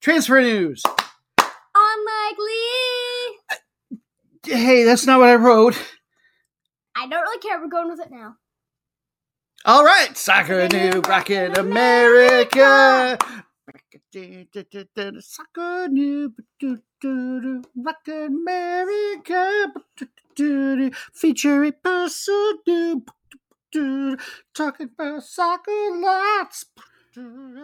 Transfer news. Unlikely. Hey, that's not what I wrote. I don't really care. We're going with it now. All right, Soccer Noob Rockin' America. Soccer Noob Rockin' America. Featuring person noob. Talking about soccer lots.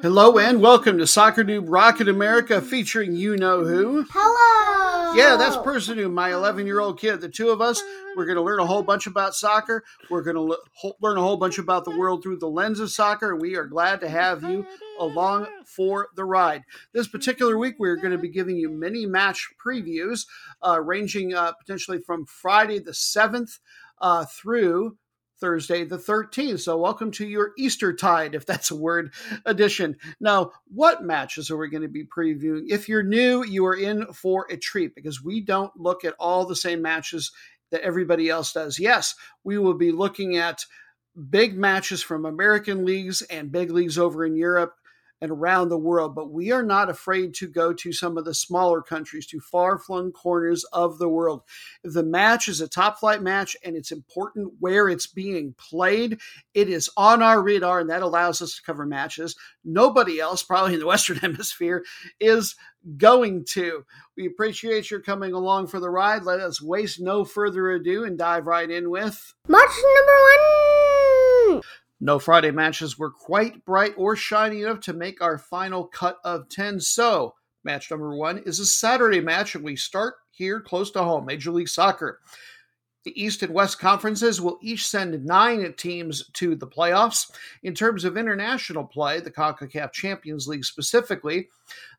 Hello and welcome to Soccer Noob Rocket America featuring you know who. Hello. Yeah, that's person who my 11 year old kid. The two of us, we're going to learn a whole bunch about soccer. We're going to le- learn a whole bunch about the world through the lens of soccer, and we are glad to have you along for the ride. This particular week, we're going to be giving you many match previews, uh, ranging uh, potentially from Friday the 7th uh, through Thursday the 13th. So, welcome to your Easter tide, if that's a word edition. Now, what matches are we going to be previewing? If you're new, you are in for a treat because we don't look at all the same matches that everybody else does. Yes, we will be looking at big matches from American leagues and big leagues over in Europe and around the world, but we are not afraid to go to some of the smaller countries, to far flung corners of the world. If the match is a top flight match and it's important where it's being played, it is on our radar, and that allows us to cover matches nobody else, probably in the Western Hemisphere, is going to. We appreciate your coming along for the ride. Let us waste no further ado and dive right in with. Match number one. No Friday matches were quite bright or shiny enough to make our final cut of 10. So, match number one is a Saturday match, and we start here close to home Major League Soccer. The East and West conferences will each send nine teams to the playoffs. In terms of international play, the CONCACAF Champions League specifically,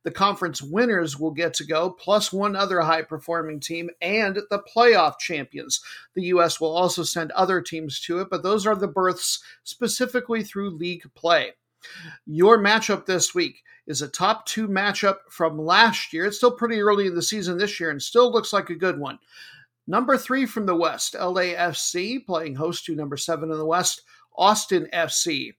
the conference winners will get to go, plus one other high performing team, and the playoff champions. The U.S. will also send other teams to it, but those are the berths specifically through league play. Your matchup this week is a top two matchup from last year. It's still pretty early in the season this year and still looks like a good one. Number three from the West, LAFC, playing host to number seven in the West, Austin FC.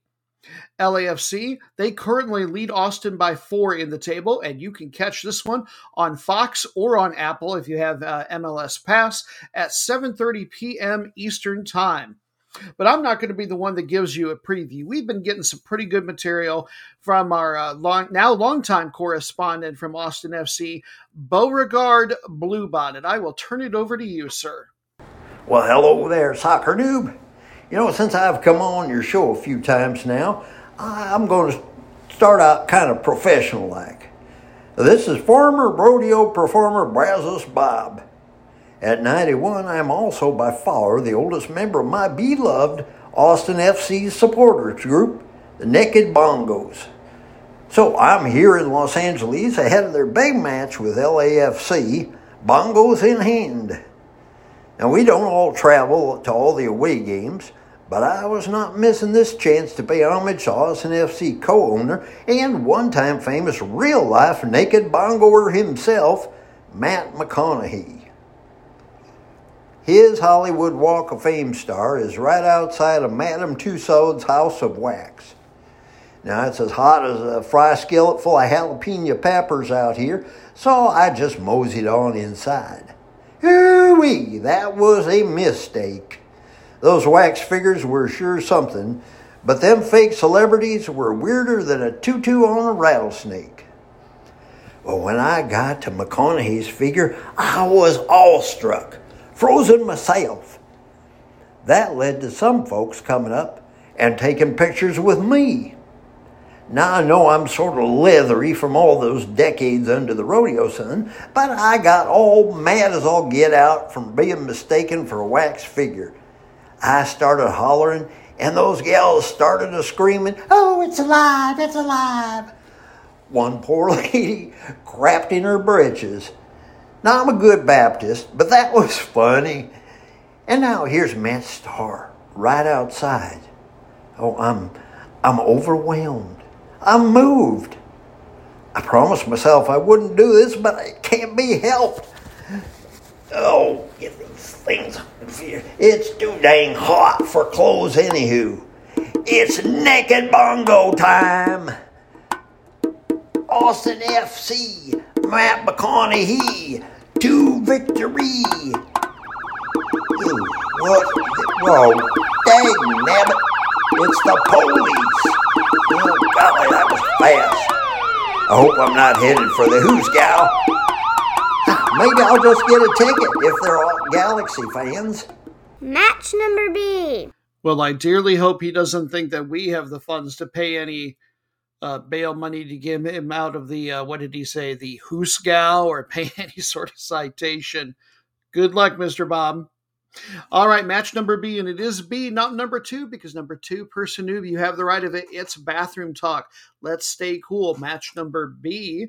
LAFC, they currently lead Austin by four in the table, and you can catch this one on Fox or on Apple if you have uh, MLS Pass at 7:30 p.m. Eastern Time. But I'm not going to be the one that gives you a preview. We've been getting some pretty good material from our uh, long, now longtime correspondent from Austin FC, Beauregard Bluebonnet. I will turn it over to you, sir. Well, hello there, soccer noob. You know, since I've come on your show a few times now, I'm going to start out kind of professional like. This is former rodeo performer Brazos Bob. At 91, I am also by far the oldest member of my beloved Austin FC supporters group, the Naked Bongos. So I'm here in Los Angeles ahead of their big match with LAFC, bongos in hand. Now, we don't all travel to all the away games, but I was not missing this chance to pay homage to Austin FC co owner and one time famous real life naked bongoer himself, Matt McConaughey. His Hollywood Walk of Fame star is right outside of Madame Tussauds House of Wax. Now, it's as hot as a fry skillet full of jalapeno peppers out here, so I just moseyed on inside. Ooh-wee, that was a mistake. Those wax figures were sure something, but them fake celebrities were weirder than a tutu on a rattlesnake. Well, when I got to McConaughey's figure, I was awestruck, frozen myself. That led to some folks coming up and taking pictures with me. Now I know I'm sort of leathery from all those decades under the rodeo sun, but I got all mad as all get out from being mistaken for a wax figure. I started hollering, and those gals started a screaming, Oh, it's alive, it's alive. one poor lady crapped in her britches. Now, I'm a good Baptist, but that was funny. And now here's Matt Starr right outside. Oh, I'm, I'm overwhelmed. I'm moved. I promised myself I wouldn't do this, but it can't be helped. Oh, get these things! It's too dang hot for clothes, anywho. It's naked bongo time. Austin FC, Matt McConaughey, to victory. Ooh, what? Whoa, dang nabbit. It's the police. Oh, golly, that was fast. I hope I'm not headed for the Who's Gal. Ah, maybe I'll just get a ticket if they're all Galaxy fans. Match number B. Well, I dearly hope he doesn't think that we have the funds to pay any uh, bail money to get him out of the, uh, what did he say, the Hoosgow or pay any sort of citation. Good luck, Mr. Bob. All right, match number B, and it is B, not number two, because number two, person noob, you have the right of it. It's bathroom talk. Let's stay cool. Match number B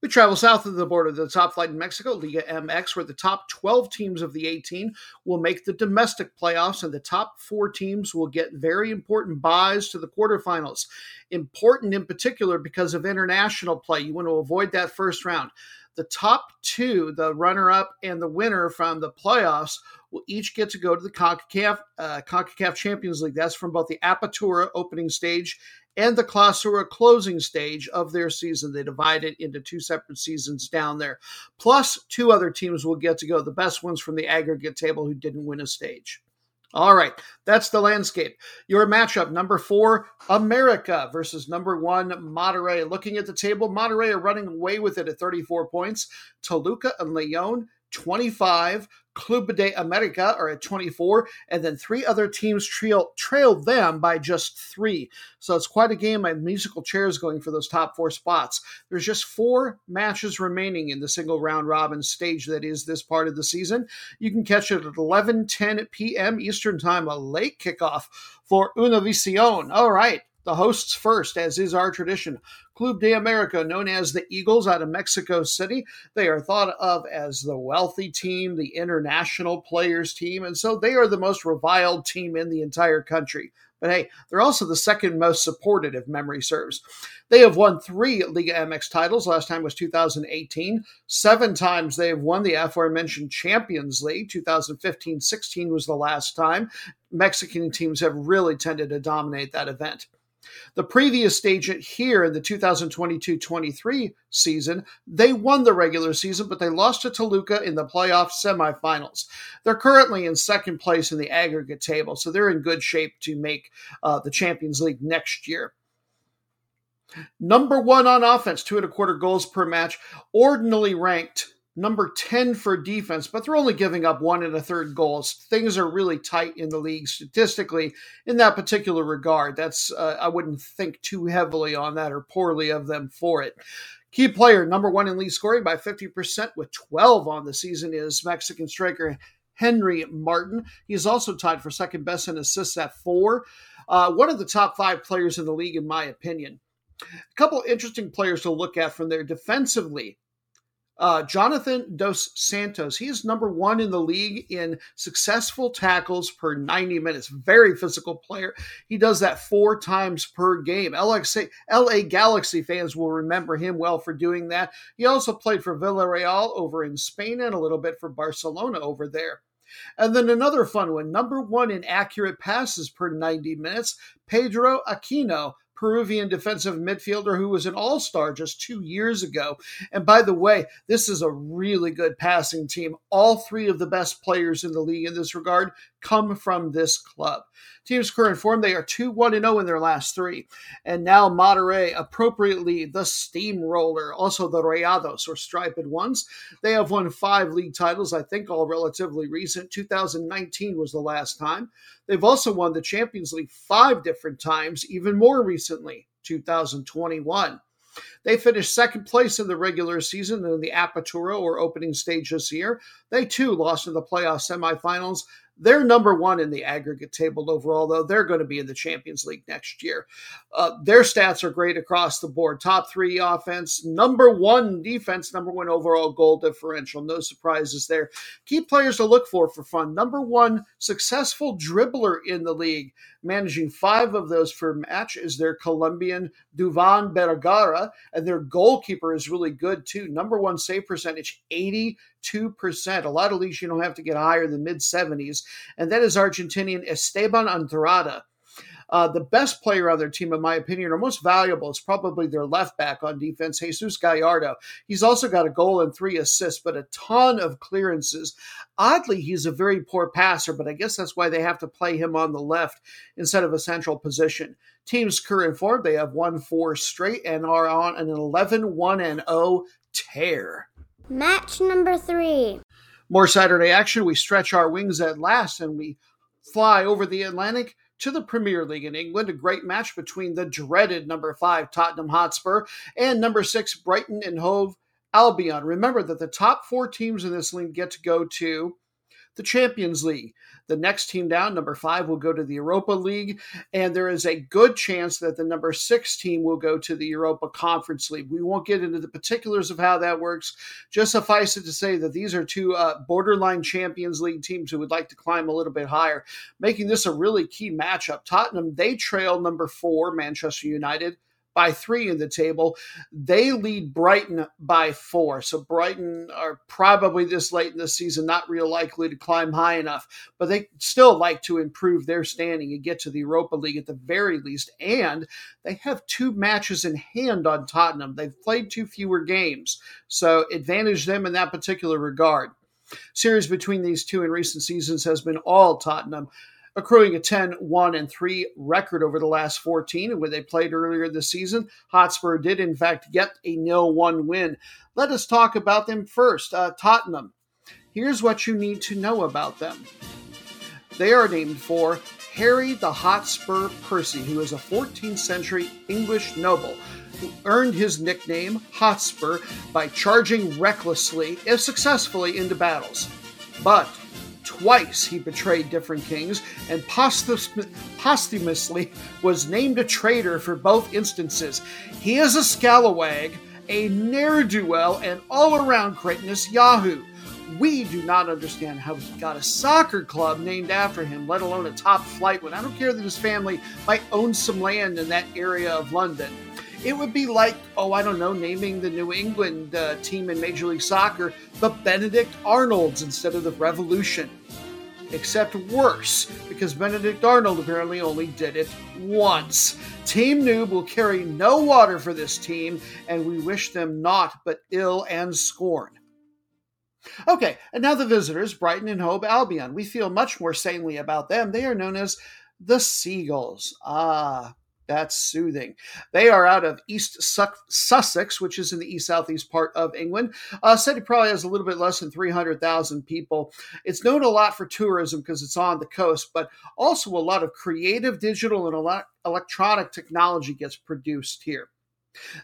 we travel south of the border, to the top flight in Mexico, Liga MX, where the top 12 teams of the 18 will make the domestic playoffs, and the top four teams will get very important buys to the quarterfinals. Important in particular because of international play. You want to avoid that first round. The top two, the runner up and the winner from the playoffs, will each get to go to the CONCACAF, uh, CONCACAF Champions League. That's from both the Apertura opening stage and the Clausura closing stage of their season. They divide it into two separate seasons down there. Plus, two other teams will get to go, the best ones from the aggregate table who didn't win a stage. All right, that's the landscape. Your matchup number four, America versus number one, Monterrey. Looking at the table, Monterrey are running away with it at 34 points. Toluca and Leon 25. Club de America are at 24, and then three other teams trail, trailed them by just three. So it's quite a game of musical chairs going for those top four spots. There's just four matches remaining in the single round robin stage that is this part of the season. You can catch it at 11 10 p.m. Eastern Time, a late kickoff for Univision. All right the hosts first, as is our tradition. Club de America, known as the Eagles out of Mexico City. They are thought of as the wealthy team, the international players team, and so they are the most reviled team in the entire country. But hey, they're also the second most supported, if memory serves. They have won three Liga MX titles. Last time was 2018. Seven times they have won the aforementioned Champions League. 2015 16 was the last time. Mexican teams have really tended to dominate that event. The previous stage here in the 2022 23 season, they won the regular season, but they lost to Toluca in the playoff semifinals. They're currently in second place in the aggregate table, so they're in good shape to make uh, the Champions League next year. Number one on offense, two and a quarter goals per match, ordinarily ranked number 10 for defense, but they're only giving up one and a third goals. Things are really tight in the league statistically in that particular regard. That's uh, I wouldn't think too heavily on that or poorly of them for it. Key player, number one in league scoring by 50% with 12 on the season is Mexican striker Henry Martin. He's also tied for second best in assists at four. Uh, one of the top five players in the league, in my opinion. A couple interesting players to look at from there defensively. Uh, Jonathan Dos Santos, he is number one in the league in successful tackles per 90 minutes. Very physical player. He does that four times per game. LXA, LA Galaxy fans will remember him well for doing that. He also played for Villarreal over in Spain and a little bit for Barcelona over there. And then another fun one, number one in accurate passes per 90 minutes, Pedro Aquino Peruvian defensive midfielder who was an all star just two years ago. And by the way, this is a really good passing team. All three of the best players in the league in this regard come from this club. Team's current form, they are 2 1 0 in their last three. And now Monterrey, appropriately the steamroller, also the Rayados or striped ones. They have won five league titles, I think all relatively recent. 2019 was the last time. They've also won the Champions League five different times, even more recently, 2021. They finished second place in the regular season and in the Apertura or opening stage this year. They too lost in the playoff semifinals They're number one in the aggregate table overall, though. They're going to be in the Champions League next year. Uh, their stats are great across the board. Top three offense, number one defense, number one overall goal differential. No surprises there. Key players to look for for fun. Number one successful dribbler in the league, managing five of those per match, is their Colombian Duvan Vergara, and their goalkeeper is really good too. Number one save percentage, 82%. A lot of leagues you don't have to get higher than mid 70s. And that is Argentinian Esteban Andrada. Uh, the best player on their team, in my opinion, or most valuable, is probably their left back on defense, Jesus Gallardo. He's also got a goal and three assists, but a ton of clearances. Oddly, he's a very poor passer, but I guess that's why they have to play him on the left instead of a central position. Team's current form, they have won four straight and are on an 11 1 and 0 tear. Match number three. More Saturday action. We stretch our wings at last and we fly over the Atlantic to the Premier League in England. A great match between the dreaded number five Tottenham Hotspur and number six Brighton and Hove Albion. Remember that the top four teams in this league get to go to the Champions League. The next team down, number five, will go to the Europa League, and there is a good chance that the number six team will go to the Europa Conference League. We won't get into the particulars of how that works. Just suffice it to say that these are two uh, borderline Champions League teams who would like to climb a little bit higher, making this a really key matchup. Tottenham, they trail number four, Manchester United by three in the table. They lead Brighton by four. So Brighton are probably this late in the season not real likely to climb high enough, but they still like to improve their standing and get to the Europa League at the very least. And they have two matches in hand on Tottenham. They've played two fewer games, so advantage them in that particular regard. Series between these two in recent seasons has been all Tottenham accruing a 10 1 and 3 record over the last 14. And when they played earlier this season, Hotspur did, in fact, get a nil 1 win. Let us talk about them first. Uh, Tottenham. Here's what you need to know about them they are named for Harry the Hotspur Percy, who is a 14th century English noble who earned his nickname Hotspur by charging recklessly, if successfully, into battles. But Twice he betrayed different kings and posthumously was named a traitor for both instances. He is a scalawag, a ne'er do well, and all around cretinous Yahoo. We do not understand how he got a soccer club named after him, let alone a top flight one. I don't care that his family might own some land in that area of London. It would be like, oh, I don't know, naming the New England uh, team in Major League Soccer the Benedict Arnolds instead of the Revolution. Except worse, because Benedict Arnold apparently only did it once. Team Noob will carry no water for this team, and we wish them naught but ill and scorn. Okay, and now the visitors, Brighton and Hove Albion. We feel much more sanely about them. They are known as the Seagulls. Ah, that's soothing. They are out of East Sussex, which is in the east southeast part of England. Uh, city probably has a little bit less than 300,000 people. It's known a lot for tourism because it's on the coast, but also a lot of creative digital and ele- electronic technology gets produced here.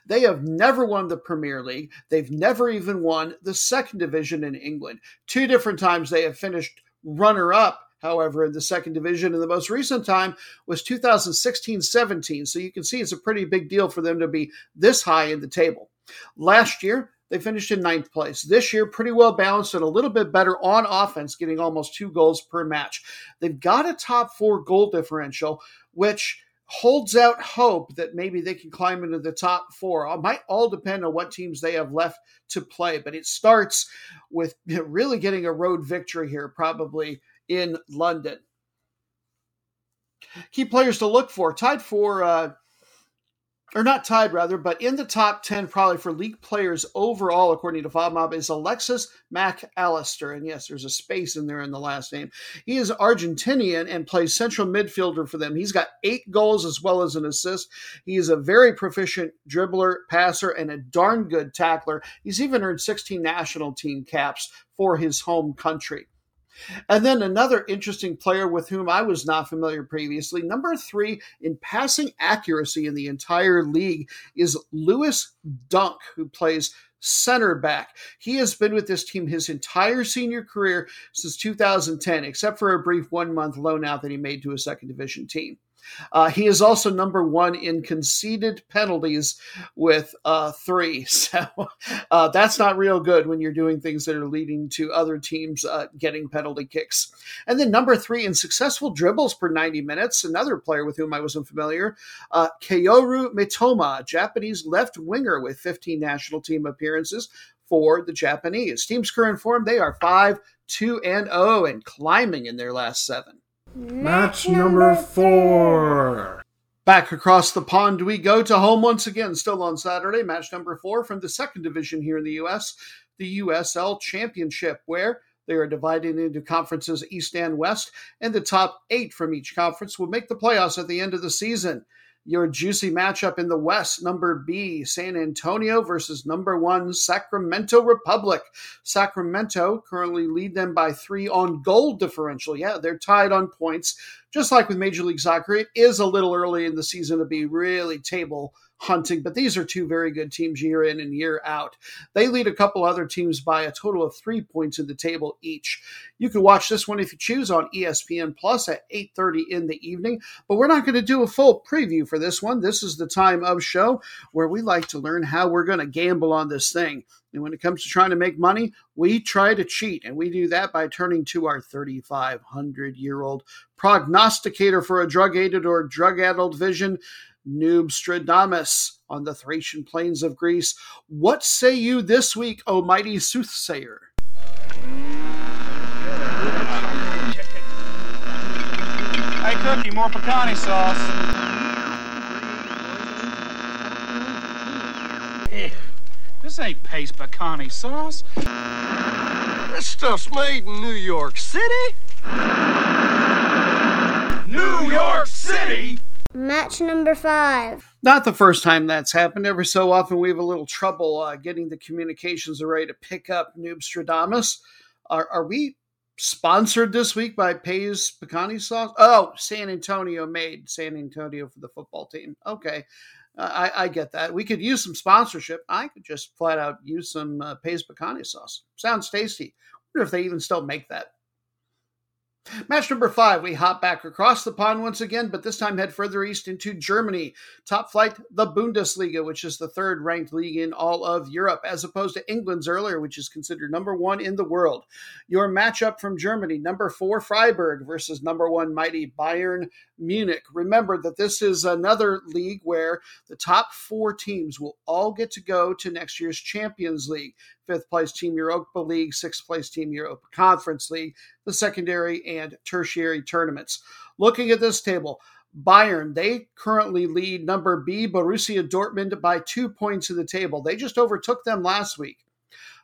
They have never won the Premier League. They've never even won the second division in England. Two different times they have finished runner up however, in the second division. And the most recent time was 2016 17. So you can see it's a pretty big deal for them to be this high in the table. Last year, they finished in ninth place. This year, pretty well balanced and a little bit better on offense, getting almost two goals per match. They've got a top four goal differential, which holds out hope that maybe they can climb into the top four. It might all depend on what teams they have left to play, but it starts with really getting a road victory here, probably in London. Key players to look for tied for, uh, or not tied rather, but in the top 10 probably for league players overall, according to FotMob, is Alexis Mac Allister. And yes, there's a space in there in the last name. He is Argentinian and plays central midfielder for them. He's got eight goals as well as an assist. He is a very proficient dribbler, passer, and a darn good tackler. He's even earned 16 national team caps for his home country. And then another interesting player with whom I was not familiar previously, number three in passing accuracy in the entire league, is Lewis Dunk, who plays center back. He has been with this team his entire senior career since 2010, except for a brief one month loan out that he made to a second division team. Uh, he is also number one in conceded penalties with uh, three. So uh, that's not real good when you're doing things that are leading to other teams uh, getting penalty kicks. And then number three in successful dribbles per 90 minutes, another player with whom I wasn't familiar, uh, Kaoru Mitoma, Japanese left winger with 15 national team appearances for the Japanese. Team's current form, they are 5 2 and 0 and climbing in their last seven. Match number four. Back across the pond we go to home once again, still on Saturday. Match number four from the second division here in the U.S., the USL Championship, where they are divided into conferences East and West, and the top eight from each conference will make the playoffs at the end of the season your juicy matchup in the West, number B, San Antonio versus number one, Sacramento Republic. Sacramento currently lead them by three on goal differential. Yeah, they're tied on points. Just like with Major League Soccer, it is a little early in the season to be really table hunting, but these are two very good teams year in and year out. They lead a couple other teams by a total of three points in the table each. You can watch this one if you choose on ESPN Plus at 8:30 in the evening, but we're not going to do a full preview for this one. This is the time of show where we like to learn how we're going to gamble on this thing. And when it comes to trying to make money, we try to cheat. And we do that by turning to our 3,500 year old prognosticator for a drug aided or drug addled vision, Noobstradamus on the Thracian plains of Greece. What say you this week, O mighty soothsayer? Hey, Cookie, more picante sauce. Eh, this ain't Pace Picante sauce. This stuff's made in New York City. New York City? Match number five. Not the first time that's happened. Every so often, we have a little trouble uh, getting the communications array to pick up Noobstradamus. Are, are we sponsored this week by Pace Picante Sauce? Oh, San Antonio made San Antonio for the football team. Okay. Uh, I, I, get that. We could use some sponsorship. I could just flat out use some uh, Pace sauce. Sounds tasty. Wonder if they even still make that. Match number five, we hop back across the pond once again, but this time head further east into Germany. Top flight, the Bundesliga, which is the third ranked league in all of Europe, as opposed to England's earlier, which is considered number one in the world. Your matchup from Germany, number four, Freiburg versus number one, mighty Bayern Munich. Remember that this is another league where the top four teams will all get to go to next year's Champions League fifth place team Europa League, sixth place team Europa Conference League, the secondary and tertiary tournaments. Looking at this table, Bayern, they currently lead number B, Borussia Dortmund, by two points in the table. They just overtook them last week.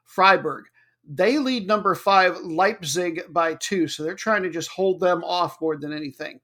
Freiburg, they lead number five, Leipzig, by two. So they're trying to just hold them off more than anything.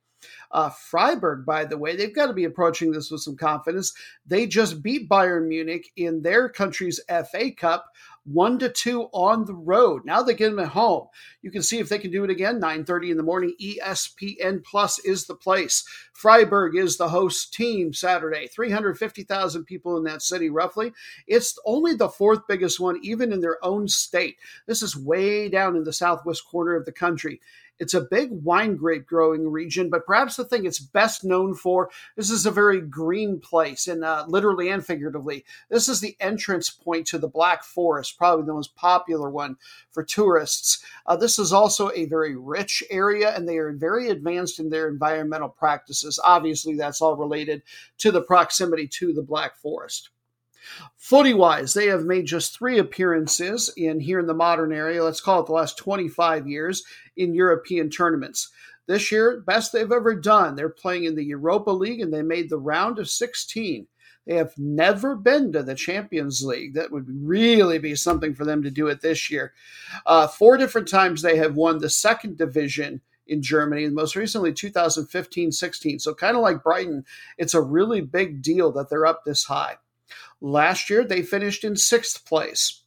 Uh, Freiburg, by the way, they've got to be approaching this with some confidence. They just beat Bayern Munich in their country's FA Cup one to two on the road. Now they get them at home. You can see if they can do it again. 9:30 in the morning. ESPN Plus is the place. Freiburg is the host team Saturday. 350,000 people in that city, roughly. It's only the fourth biggest one, even in their own state. This is way down in the southwest corner of the country. It's a big wine grape growing region, but perhaps the thing it's best known for this is a very green place, and uh, literally and figuratively. This is the entrance point to the Black Forest, probably the most popular one for tourists. Uh, this is also a very rich area, and they are very advanced in their environmental practices. Obviously, that's all related to the proximity to the Black Forest. Footy wise, they have made just three appearances in here in the modern area, let's call it the last 25 years, in European tournaments. This year, best they've ever done. They're playing in the Europa League and they made the round of 16. They have never been to the Champions League. That would really be something for them to do it this year. Uh, four different times they have won the second division in Germany, and most recently 2015 16. So, kind of like Brighton, it's a really big deal that they're up this high. Last year, they finished in sixth place.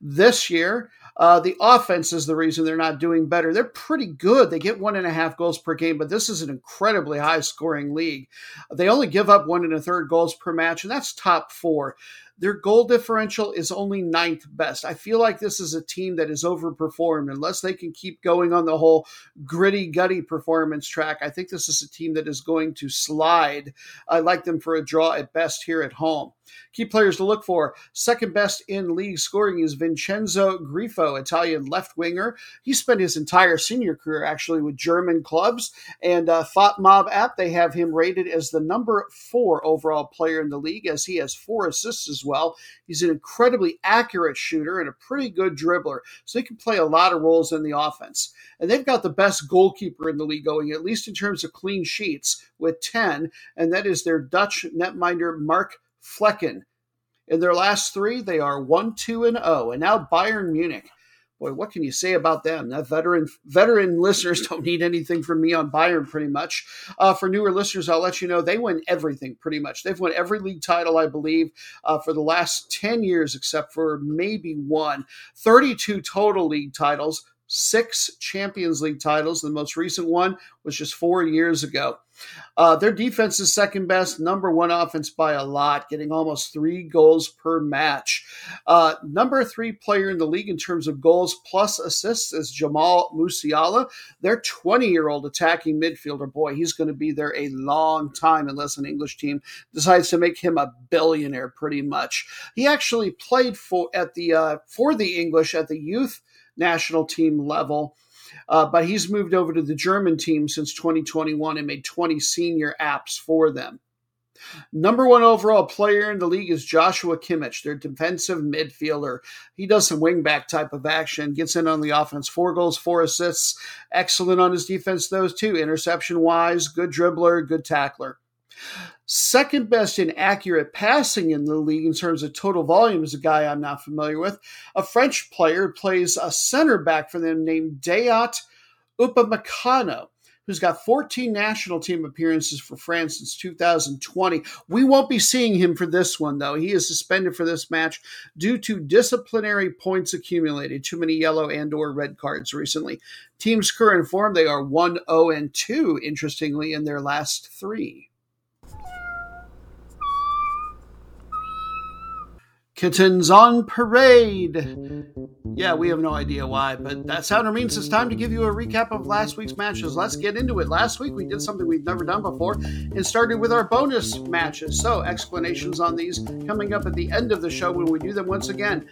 This year, Uh, the offense is the reason they're not doing better. They're pretty good. They get one and a half goals per game, but this is an incredibly high scoring league. They only give up one and a third goals per match, and that's top four. Their goal differential is only ninth best. I feel like this is a team that is overperformed unless they can keep going on the whole gritty, gutty performance track. I think this is a team that is going to slide. I like them for a draw at best here at home. Key players to look for. Second best in league scoring is Vincenzo Grifo, Italian left winger. He spent his entire senior career actually with German clubs. And uh, mob app, they have him rated as the number four overall player in the league, as he has four assists as well. He's an incredibly accurate shooter and a pretty good dribbler. So he can play a lot of roles in the offense. And they've got the best goalkeeper in the league going, at least in terms of clean sheets, with 10. And that is their Dutch netminder, Mark Flekken. In their last three, they are 1 2 and 0. And now Bayern Munich. Boy, what can you say about them? That veteran veteran listeners don't need anything from me on Bayern pretty much. Uh, for newer listeners, I'll let you know they win everything pretty much. They've won every league title, I believe, uh, for the last 10 years, except for maybe one. 32 total league titles six Champions League titles. The most recent one was just four years ago. Uh, their defense is second best, number one offense by a lot, getting almost three goals per match. Uh, number three player in the league in terms of goals plus assists is Jamal Musiala. Their 20 year old attacking midfielder. Boy, he's going to be there a long time unless an English team decides to make him a billionaire. Pretty much, he actually played for at the uh, for the English at the youth national team level. Uh, but he's moved over to the German team since 2021 and made 20 senior apps for them. Number one overall player in the league is Joshua Kimmich, their defensive midfielder. He does some wingback type of action, gets in on the offense, four goals, four assists. Excellent on his defense, those two. Interception wise, good dribbler, good tackler. Second best in accurate passing in the league in terms of total volume is a guy I'm not familiar with. A French player plays a center back for them named Dayot Upamecano who's got 14 national team appearances for France since 2020. We won't be seeing him for this one, though. He is suspended for this match due to disciplinary points accumulated, too many yellow and or red cards recently. Team's current form, they are 1-0 and 2, interestingly, in their last three. Kittens on parade. Yeah, we have no idea why, but that sounder means it's time to give you a recap of last week's matches. Let's get into it. Last week we did something we've never done before and started with our bonus matches. So, explanations on these coming up at the end of the show when we do them once again.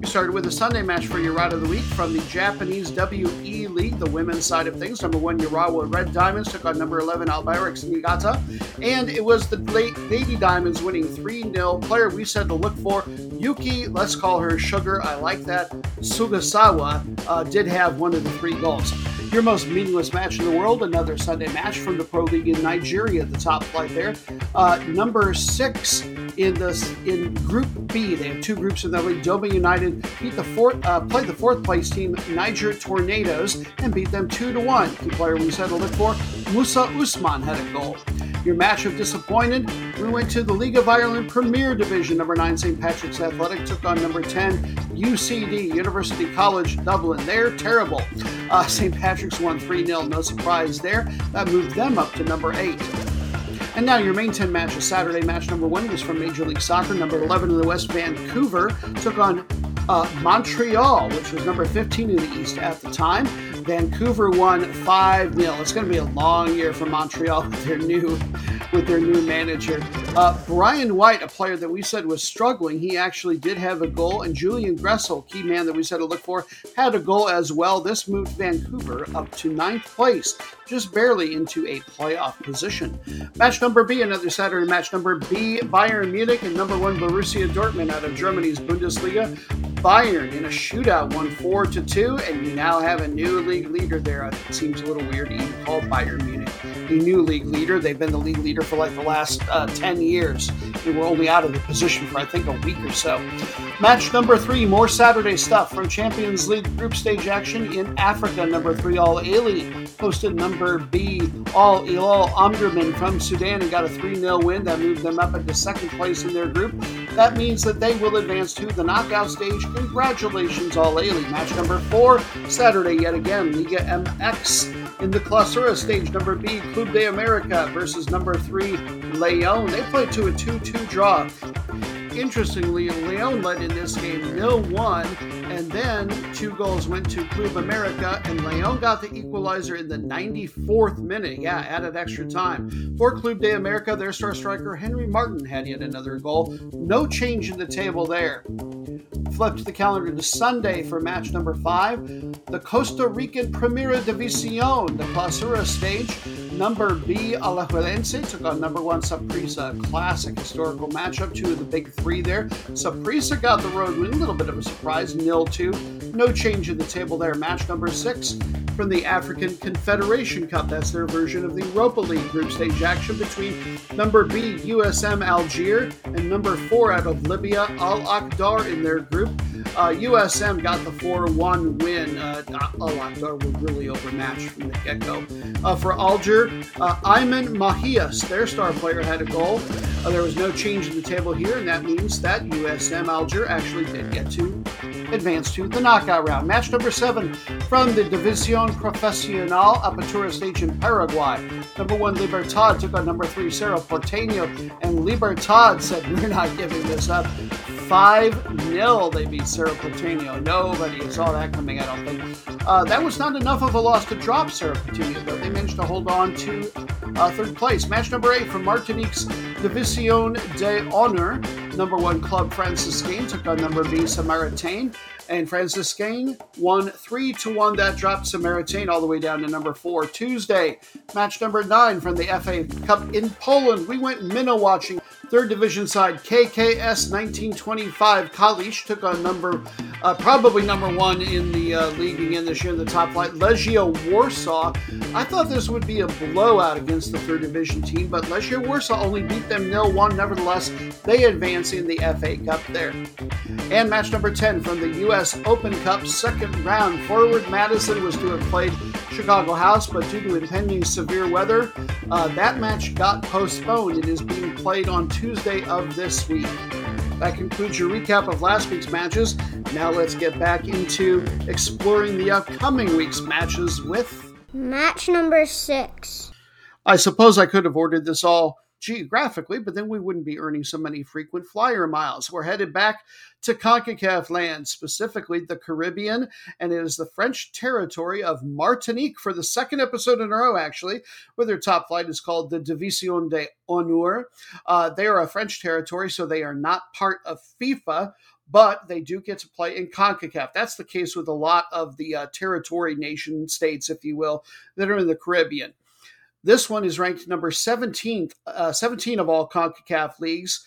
We started with a Sunday match for your ride of the week from the Japanese WE League, the women's side of things. Number one, Urawa Red Diamonds took on number 11, Albirex Niigata. And it was the late Lady Diamonds winning 3 0. Player we said to look for, Yuki, let's call her Sugar. I like that. Sugasawa uh, did have one of the three goals. Your most meaningless match in the world, another Sunday match from the Pro League in Nigeria, the top flight there. Uh, number six in the in Group B, they have two groups in the league. Doma United beat the fourth, uh, played the fourth place team Niger Tornadoes and beat them two to one. The player we said to look for, Musa Usman had a goal. Your match of disappointed, we went to the League of Ireland Premier Division. Number nine St Patrick's Athletic took on number ten UCD University College Dublin. They're terrible. Uh, St Patrick's won three 0 No surprise there. That moved them up to number eight. And now your main 10 matches. Saturday match number one was from Major League Soccer. Number 11 in the West, Vancouver, took on uh, Montreal, which was number 15 in the East at the time. Vancouver won 5 0. It's going to be a long year for Montreal with their new with their new manager. Uh, Brian White, a player that we said was struggling, he actually did have a goal. And Julian Gressel, key man that we said to look for, had a goal as well. This moved Vancouver up to ninth place, just barely into a playoff position. Match number B, another Saturday match number B, Bayern Munich and number one Borussia Dortmund out of Germany's Bundesliga. Bayern in a shootout won 4 to 2, and you now have a new league leader there. It seems a little weird to even call Bayern Munich a new league leader. They've been the league leader for like the last uh, 10 years. They were only out of the position for, I think, a week or so. Match number three, more Saturday stuff from Champions League group stage action in Africa. Number three, Al Ahly hosted number B, Al Hilal Omdurman from Sudan and got a 3 0 win that moved them up into second place in their group. That means that they will advance to the knockout stage. Congratulations, Al Ahly. Match number four, Saturday yet again. Liga MX in the Clausura stage. Number B, Club de America versus number three, Leon. They played to a 2 2 draw interestingly, Leon led in this game nil one, and then two goals went to Club America, and Leon got the equalizer in the 94th minute. Yeah, added extra time. For Club de America, their star striker Henry Martin had yet another goal. No change in the table there. Flip to the calendar to Sunday for match number five, the Costa Rican Primera División, the Clausura stage. Number B, Alajuelense took on number one Saprissa. Classic historical matchup, two of the big three there. Saprissa got the road win, a little bit of a surprise, nil two. No change in the table there. Match number six from the African Confederation Cup. That's their version of the Europa League group stage action between number B, USM Alger, and number four out of Libya, Al Akhdar in their group. Uh, USM got the 4 1 win. Uh, Al Akhdar were really overmatched from the get go. Uh, for Alger, uh, Ayman Mahias, their star player, had a goal. Uh, there was no change in the table here, and that means that USM Alger actually did get to advance to the knockout round. Match number seven from the División Profesional Apertura stage in Paraguay. Number one, Libertad took on number three, Cerro Porteño, and Libertad said, We're not giving this up. 5 0 they beat Cerro Porteño. Nobody saw that coming, I don't think. Uh, that was not enough of a loss to drop Cerro Porteño, though. They managed to hold on to uh, third place. Match number eight from Martinique's División de Honor. Number one club Franciscain took on number B Samaritain, and Franciscain won three to one. That dropped Samaritain all the way down to number four. Tuesday, match number nine from the FA Cup in Poland. We went minnow watching. Third division side KKS 1925 Kalisz took on number, uh, probably number one in the uh, league again this year in the top flight, Legia Warsaw. I thought this would be a blowout against the third division team, but Legia Warsaw only beat them 0 1. Nevertheless, they advance in the FA Cup there. And match number 10 from the U.S. Open Cup second round. Forward Madison was to have played Chicago House, but due to impending severe weather, uh, that match got postponed. It is being played on Tuesday of this week. That concludes your recap of last week's matches. Now let's get back into exploring the upcoming week's matches with match number six. I suppose I could have ordered this all geographically, but then we wouldn't be earning so many frequent flyer miles. We're headed back to CONCACAF land, specifically the Caribbean, and it is the French territory of Martinique for the second episode in a row, actually, where their top flight is called the Division de Honneur. Uh, they are a French territory, so they are not part of FIFA. But they do get to play in CONCACAF. That's the case with a lot of the uh, territory nation states, if you will, that are in the Caribbean. This one is ranked number 17th, uh, 17 of all CONCACAF leagues.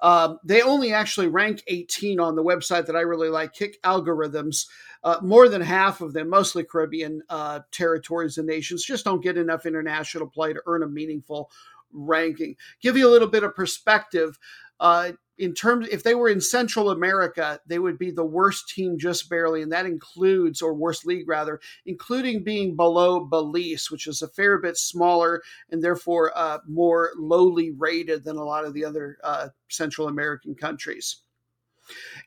Um, they only actually rank 18 on the website that I really like, Kick Algorithms. Uh, more than half of them, mostly Caribbean uh, territories and nations, just don't get enough international play to earn a meaningful ranking. Give you a little bit of perspective. Uh, in terms if they were in Central America, they would be the worst team just barely, and that includes or worst league rather, including being below Belize, which is a fair bit smaller and therefore uh, more lowly rated than a lot of the other uh, Central American countries.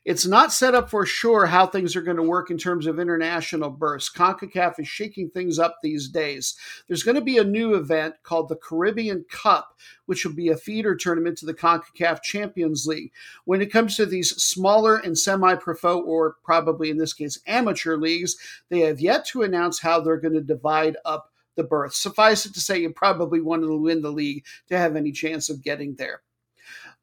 It's not set up for sure how things are going to work in terms of international bursts. CONCACAF is shaking things up these days. There's going to be a new event called the Caribbean Cup, which will be a feeder tournament to the CONCACAF Champions League. When it comes to these smaller and semi pro, or probably in this case amateur leagues, they have yet to announce how they're going to divide up the berths. Suffice it to say, you probably want to win the league to have any chance of getting there.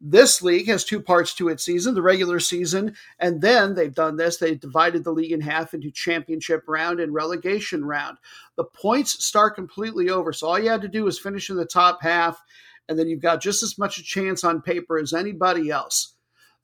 This league has two parts to its season the regular season, and then they've done this. They divided the league in half into championship round and relegation round. The points start completely over. So all you had to do was finish in the top half, and then you've got just as much a chance on paper as anybody else.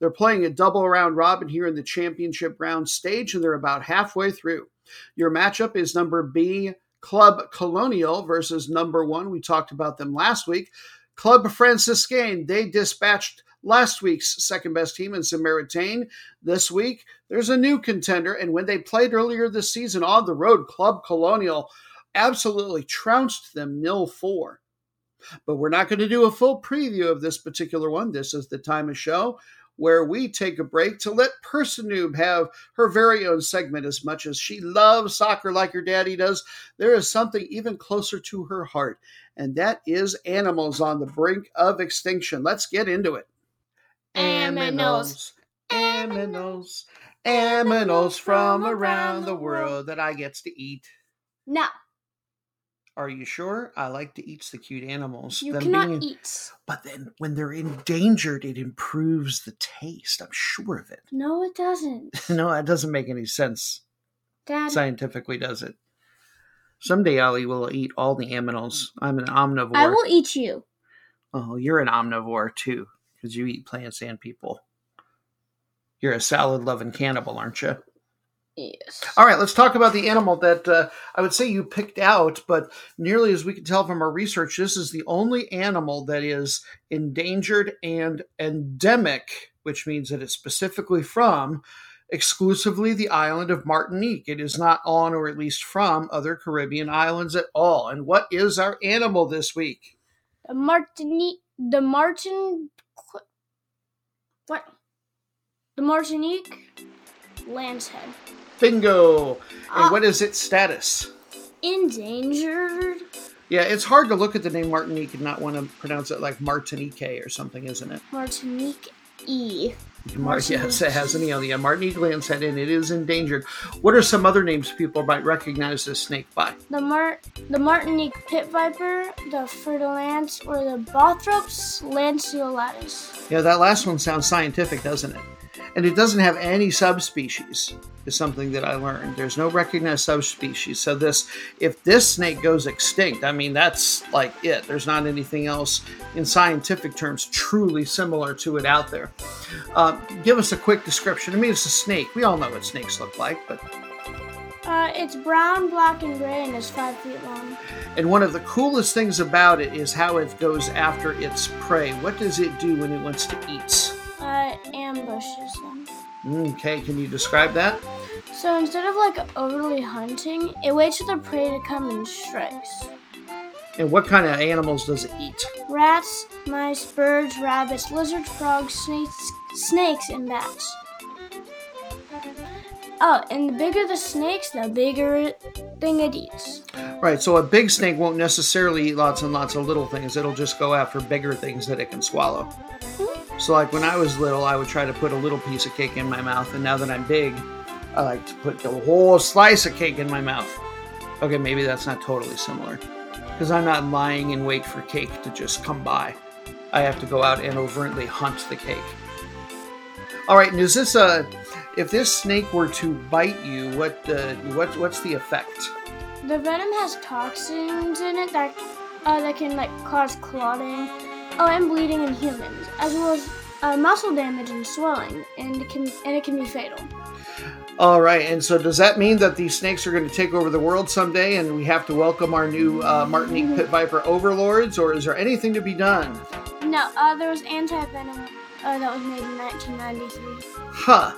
They're playing a double round robin here in the championship round stage, and they're about halfway through. Your matchup is number B, Club Colonial versus number one. We talked about them last week. Club Franciscain, they dispatched last week's second best team in Samaritain. This week, there's a new contender, and when they played earlier this season on the road, Club Colonial absolutely trounced them nil 4. But we're not going to do a full preview of this particular one. This is the time of show where we take a break to let Person Noob have her very own segment. As much as she loves soccer like her daddy does, there is something even closer to her heart, and that is animals on the brink of extinction. Let's get into it. Aminals. Aminals. Aminals from around the world that I gets to eat. No, Are you sure? I like to eat the cute animals. you Them cannot being- eat. But then when they're endangered, it improves the taste. I'm sure of it. No, it doesn't. no, that doesn't make any sense. Dad, Scientifically, does it? Someday, Ali will eat all the aminals. I'm an omnivore. I will eat you. Oh, you're an omnivore too, because you eat plants and people. You're a salad loving cannibal, aren't you? Yes. All right, let's talk about the animal that uh, I would say you picked out, but nearly as we can tell from our research, this is the only animal that is endangered and endemic, which means that it's specifically from exclusively the island of Martinique. It is not on or at least from other Caribbean islands at all. And what is our animal this week? The Martinique. The Martin. What? The Martinique lancehead. Bingo! And Ah. what is its status? Endangered. Yeah, it's hard to look at the name Martinique and not want to pronounce it like Martinique or something, isn't it? Martinique E. Mar- yes, it has an E on the end. Martinique lancehead, and it is endangered. What are some other names people might recognize this snake by? The Mar- the Martinique pit viper, the fer-de-lance, or the Bothrops lanceolatus. Yeah, that last one sounds scientific, doesn't it? And it doesn't have any subspecies. Is something that I learned. There's no recognized subspecies. So this, if this snake goes extinct, I mean that's like it. There's not anything else in scientific terms truly similar to it out there. Uh, give us a quick description. I mean, it's a snake. We all know what snakes look like, but Uh, it's brown, black, and gray, and is five feet long. And one of the coolest things about it is how it goes after its prey. What does it do when it wants to eat? Uh, ambushes them. Okay, can you describe that? So instead of like overly hunting, it waits for the prey to come and strikes. And what kind of animals does it eat? Rats, mice, birds, rabbits, lizards, frogs, snakes, snakes, and bats. Oh, and the bigger the snakes, the bigger thing it eats. Right, so a big snake won't necessarily eat lots and lots of little things. It'll just go after bigger things that it can swallow. Hmm? So, like when I was little, I would try to put a little piece of cake in my mouth, and now that I'm big, I like to put the whole slice of cake in my mouth. Okay, maybe that's not totally similar. Because I'm not lying in wait for cake to just come by. I have to go out and overtly hunt the cake. All right, and is this a. If this snake were to bite you, what uh, what what's the effect? The venom has toxins in it that uh, that can like cause clotting, oh, and bleeding in humans, as well as uh, muscle damage and swelling, and it can and it can be fatal. All right, and so does that mean that these snakes are going to take over the world someday, and we have to welcome our new uh, Martinique pit viper overlords, or is there anything to be done? No, uh, there was anti venom uh, that was made in 1993. Huh.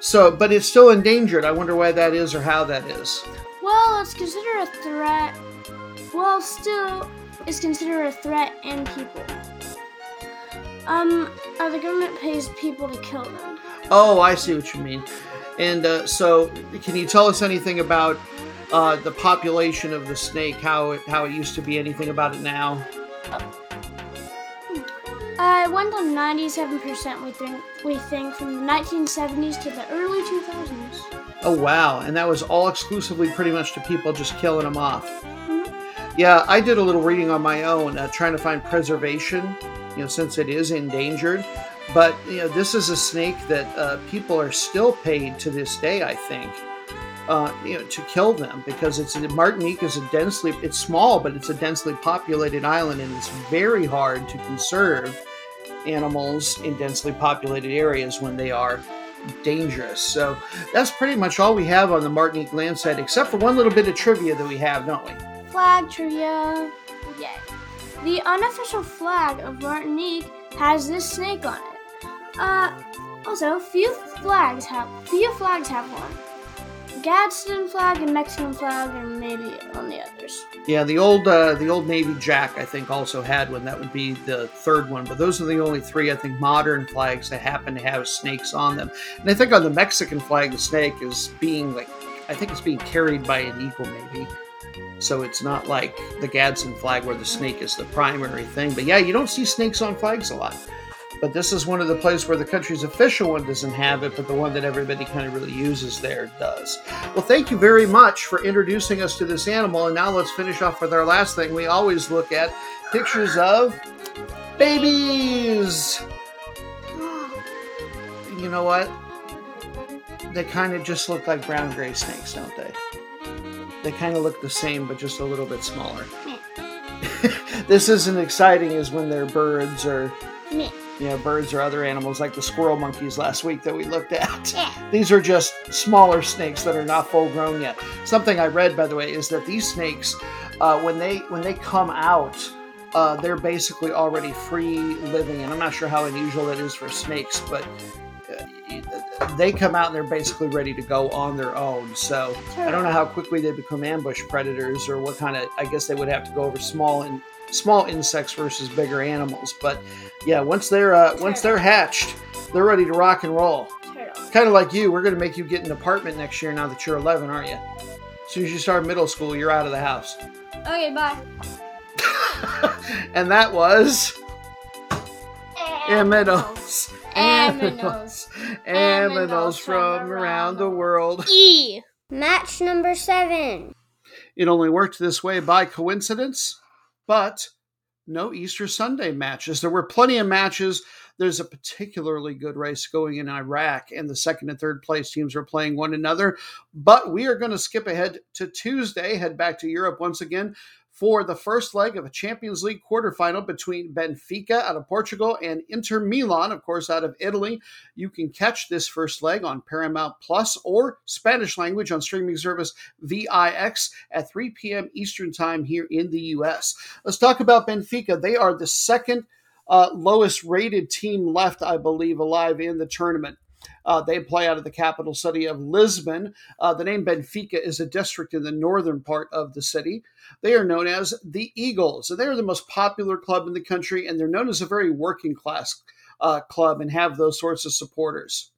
So, but it's still endangered. I wonder why that is, or how that is. Well, it's considered a threat. Well, still, it's considered a threat and people. Um, uh, the government pays people to kill them. Oh, I see what you mean. And uh, so, can you tell us anything about uh, the population of the snake? How it, how it used to be? Anything about it now? Uh, it went on 97%, we think, we think, from the 1970s to the early 2000s. Oh wow! And that was all exclusively pretty much to people just killing them off. Yeah, I did a little reading on my own, uh, trying to find preservation. You know, since it is endangered, but you know, this is a snake that uh, people are still paid to this day. I think. Uh, you know, to kill them because it's Martinique is a densely it's small but it's a densely populated island and it's very hard to conserve animals in densely populated areas when they are dangerous. So that's pretty much all we have on the Martinique lancehead, except for one little bit of trivia that we have, don't we? Flag trivia. Yay. The unofficial flag of Martinique has this snake on it. Uh, also, few flags have few flags have one. Gadsden flag and Mexican flag, and maybe on the others. Yeah, the old uh, the old Navy Jack I think also had one. That would be the third one. But those are the only three I think modern flags that happen to have snakes on them. And I think on the Mexican flag, the snake is being like I think it's being carried by an eagle maybe. So it's not like the Gadsden flag where the snake is the primary thing. But yeah, you don't see snakes on flags a lot. But this is one of the places where the country's official one doesn't have it, but the one that everybody kind of really uses there does. Well, thank you very much for introducing us to this animal. And now let's finish off with our last thing. We always look at pictures of babies. You know what? They kind of just look like brown gray snakes, don't they? They kind of look the same, but just a little bit smaller. this isn't exciting as when they're birds or. You know, birds or other animals like the squirrel monkeys last week that we looked at. Yeah. These are just smaller snakes that are not full grown yet. Something I read, by the way, is that these snakes, uh, when they when they come out, uh, they're basically already free living, and I'm not sure how unusual that is for snakes, but uh, they come out and they're basically ready to go on their own. So I don't know how quickly they become ambush predators or what kind of. I guess they would have to go over small and small insects versus bigger animals. But yeah, once they're uh, once they're hatched, they're ready to rock and roll. Kind of like you, we're going to make you get an apartment next year. Now that you're 11, aren't you? As soon as you start middle school, you're out of the house. Okay, bye. and that was Aminos. Aminos. Aminos from around the world. E. Match number seven. It only worked this way by coincidence, but no Easter Sunday matches. There were plenty of matches. There's a particularly good race going in Iraq, and the second and third place teams are playing one another. But we are going to skip ahead to Tuesday, head back to Europe once again for the first leg of a Champions League quarterfinal between Benfica out of Portugal and Inter Milan, of course, out of Italy. You can catch this first leg on Paramount Plus or Spanish language on streaming service VIX at 3 p.m. Eastern Time here in the U.S. Let's talk about Benfica. They are the second uh, lowest rated team left, I believe, alive in the tournament. Uh, they play out of the capital city of Lisbon. Uh, the name Benfica is a district in the northern part of the city. They are known as the Eagles, they are the most popular club in the country, and they're known as a very working class uh, club and have those sorts of supporters.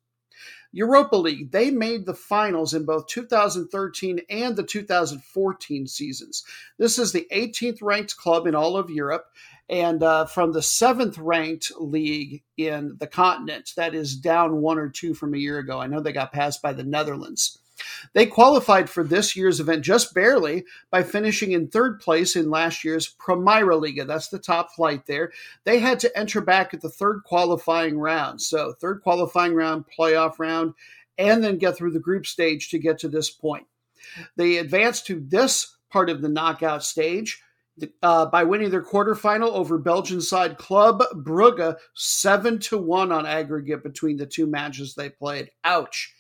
Europa League, they made the finals in both 2013 and the 2014 seasons. This is the 18th ranked club in all of Europe, and uh, from the seventh ranked league in the continent, that is down one or two from a year ago. I know they got passed by the Netherlands. They qualified for this year's event just barely by finishing in third place in last year's Primera Liga. That's the top flight there. They had to enter back at the third qualifying round. So, third qualifying round, playoff round, and then get through the group stage to get to this point. They advanced to this part of the knockout stage uh, by winning their quarterfinal over Belgian side Club Brugge, seven to one on aggregate between the two matches they played. Ouch.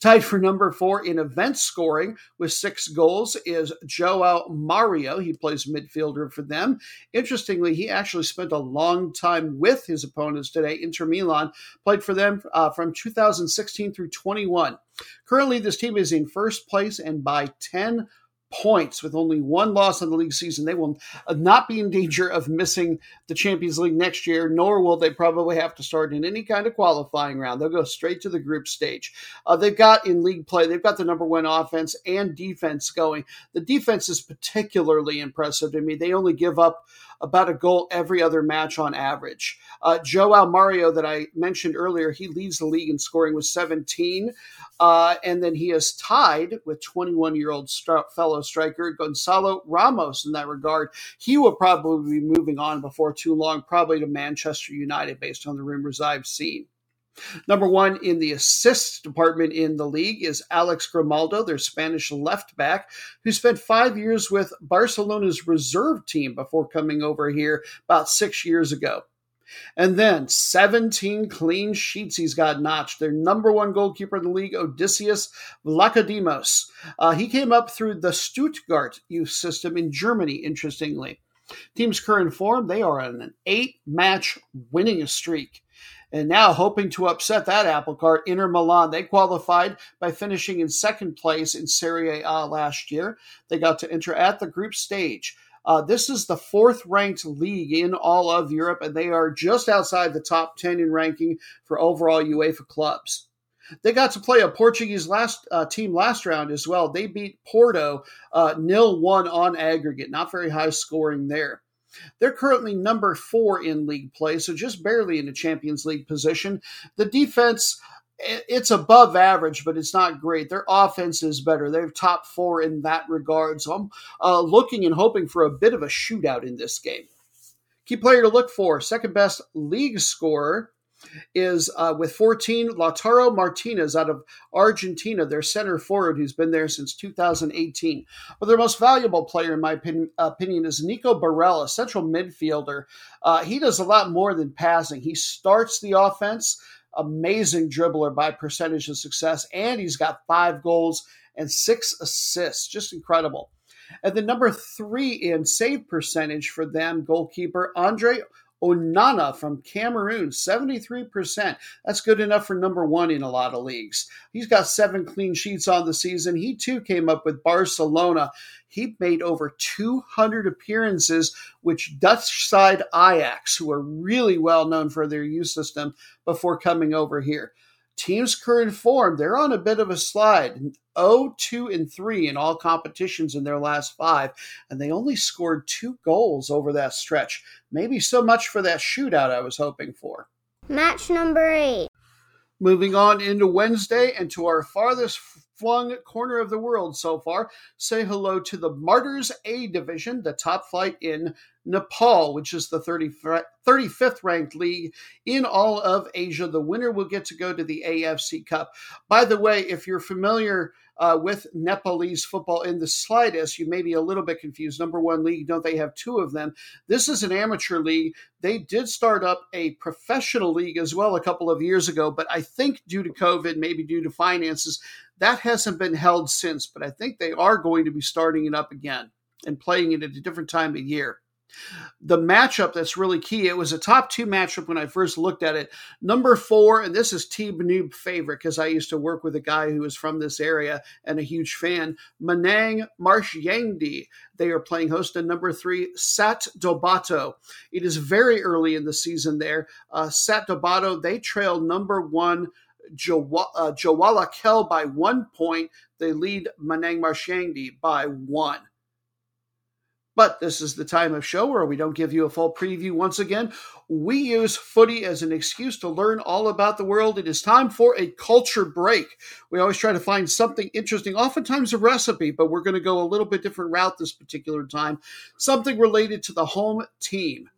Tied for number four in event scoring with six goals is Joao Mario. He plays midfielder for them. Interestingly, he actually spent a long time with his opponents today. Inter Milan played for them uh, from 2016 through 21. Currently, this team is in first place and by 10 points with only one loss in the league season. They will not be in danger of missing the Champions League next year, nor will they probably have to start in any kind of qualifying round. They'll go straight to the group stage. Uh, they've got in league play, they've got the number one offense and defense going. The defense is particularly impressive to me. They only give up about a goal every other match on average. Uh, Joao Mario, that I mentioned earlier, he leads the league in scoring with 17. Uh, and then he is tied with 21 year old st- fellow striker Gonzalo Ramos in that regard. He will probably be moving on before too long, probably to Manchester United, based on the rumors I've seen. Number one in the assist department in the league is Alex Grimaldo, their Spanish left back, who spent five years with Barcelona's reserve team before coming over here about six years ago. And then 17 clean sheets he's got notched. Their number one goalkeeper in the league, Odysseus Vlachodimos. Uh, he came up through the Stuttgart youth system in Germany, interestingly. Team's current form, they are on an eight match winning streak. And now, hoping to upset that apple cart, Inter Milan. They qualified by finishing in second place in Serie A last year. They got to enter at the group stage. Uh, this is the fourth ranked league in all of Europe, and they are just outside the top 10 in ranking for overall UEFA clubs. They got to play a Portuguese last uh, team last round as well. They beat Porto uh, nil one on aggregate, not very high scoring there. They're currently number four in league play, so just barely in a Champions League position. The defense, it's above average, but it's not great. Their offense is better. They're top four in that regard. So I'm uh, looking and hoping for a bit of a shootout in this game. Key player to look for, second best league scorer is uh, with 14, Lautaro Martinez out of Argentina, their center forward who's been there since 2018. But their most valuable player, in my opinion, opinion is Nico Barella, central midfielder. Uh, he does a lot more than passing. He starts the offense, amazing dribbler by percentage of success, and he's got five goals and six assists. Just incredible. And the number three in save percentage for them, goalkeeper Andre Onana from Cameroon, 73%. That's good enough for number one in a lot of leagues. He's got seven clean sheets on the season. He too came up with Barcelona. He made over 200 appearances, which Dutch side Ajax, who are really well known for their youth system, before coming over here. Team's current form, they're on a bit of a slide. 0, 2, and 3 in all competitions in their last five, and they only scored two goals over that stretch. Maybe so much for that shootout I was hoping for. Match number 8. Moving on into Wednesday and to our farthest flung corner of the world so far, say hello to the Martyrs A Division, the top flight in Nepal, which is the 30, 35th ranked league in all of Asia. The winner will get to go to the AFC Cup. By the way, if you're familiar uh, with Nepalese football in the slightest, you may be a little bit confused. Number one league, don't they have two of them? This is an amateur league. They did start up a professional league as well a couple of years ago, but I think due to COVID, maybe due to finances, that hasn't been held since. But I think they are going to be starting it up again and playing it at a different time of year. The matchup that's really key, it was a top two matchup when I first looked at it. Number four, and this is T Noob favorite because I used to work with a guy who was from this area and a huge fan, Manang Marsyangdi. They are playing host to number three, Sat Dobato. It is very early in the season there. Uh, Sat Dobato, they trail number one. Jawala uh, Kel by one point. They lead Manang Marsyangdi by one. But this is the time of show where we don't give you a full preview once again. We use footy as an excuse to learn all about the world. It is time for a culture break. We always try to find something interesting, oftentimes a recipe, but we're going to go a little bit different route this particular time. Something related to the home team.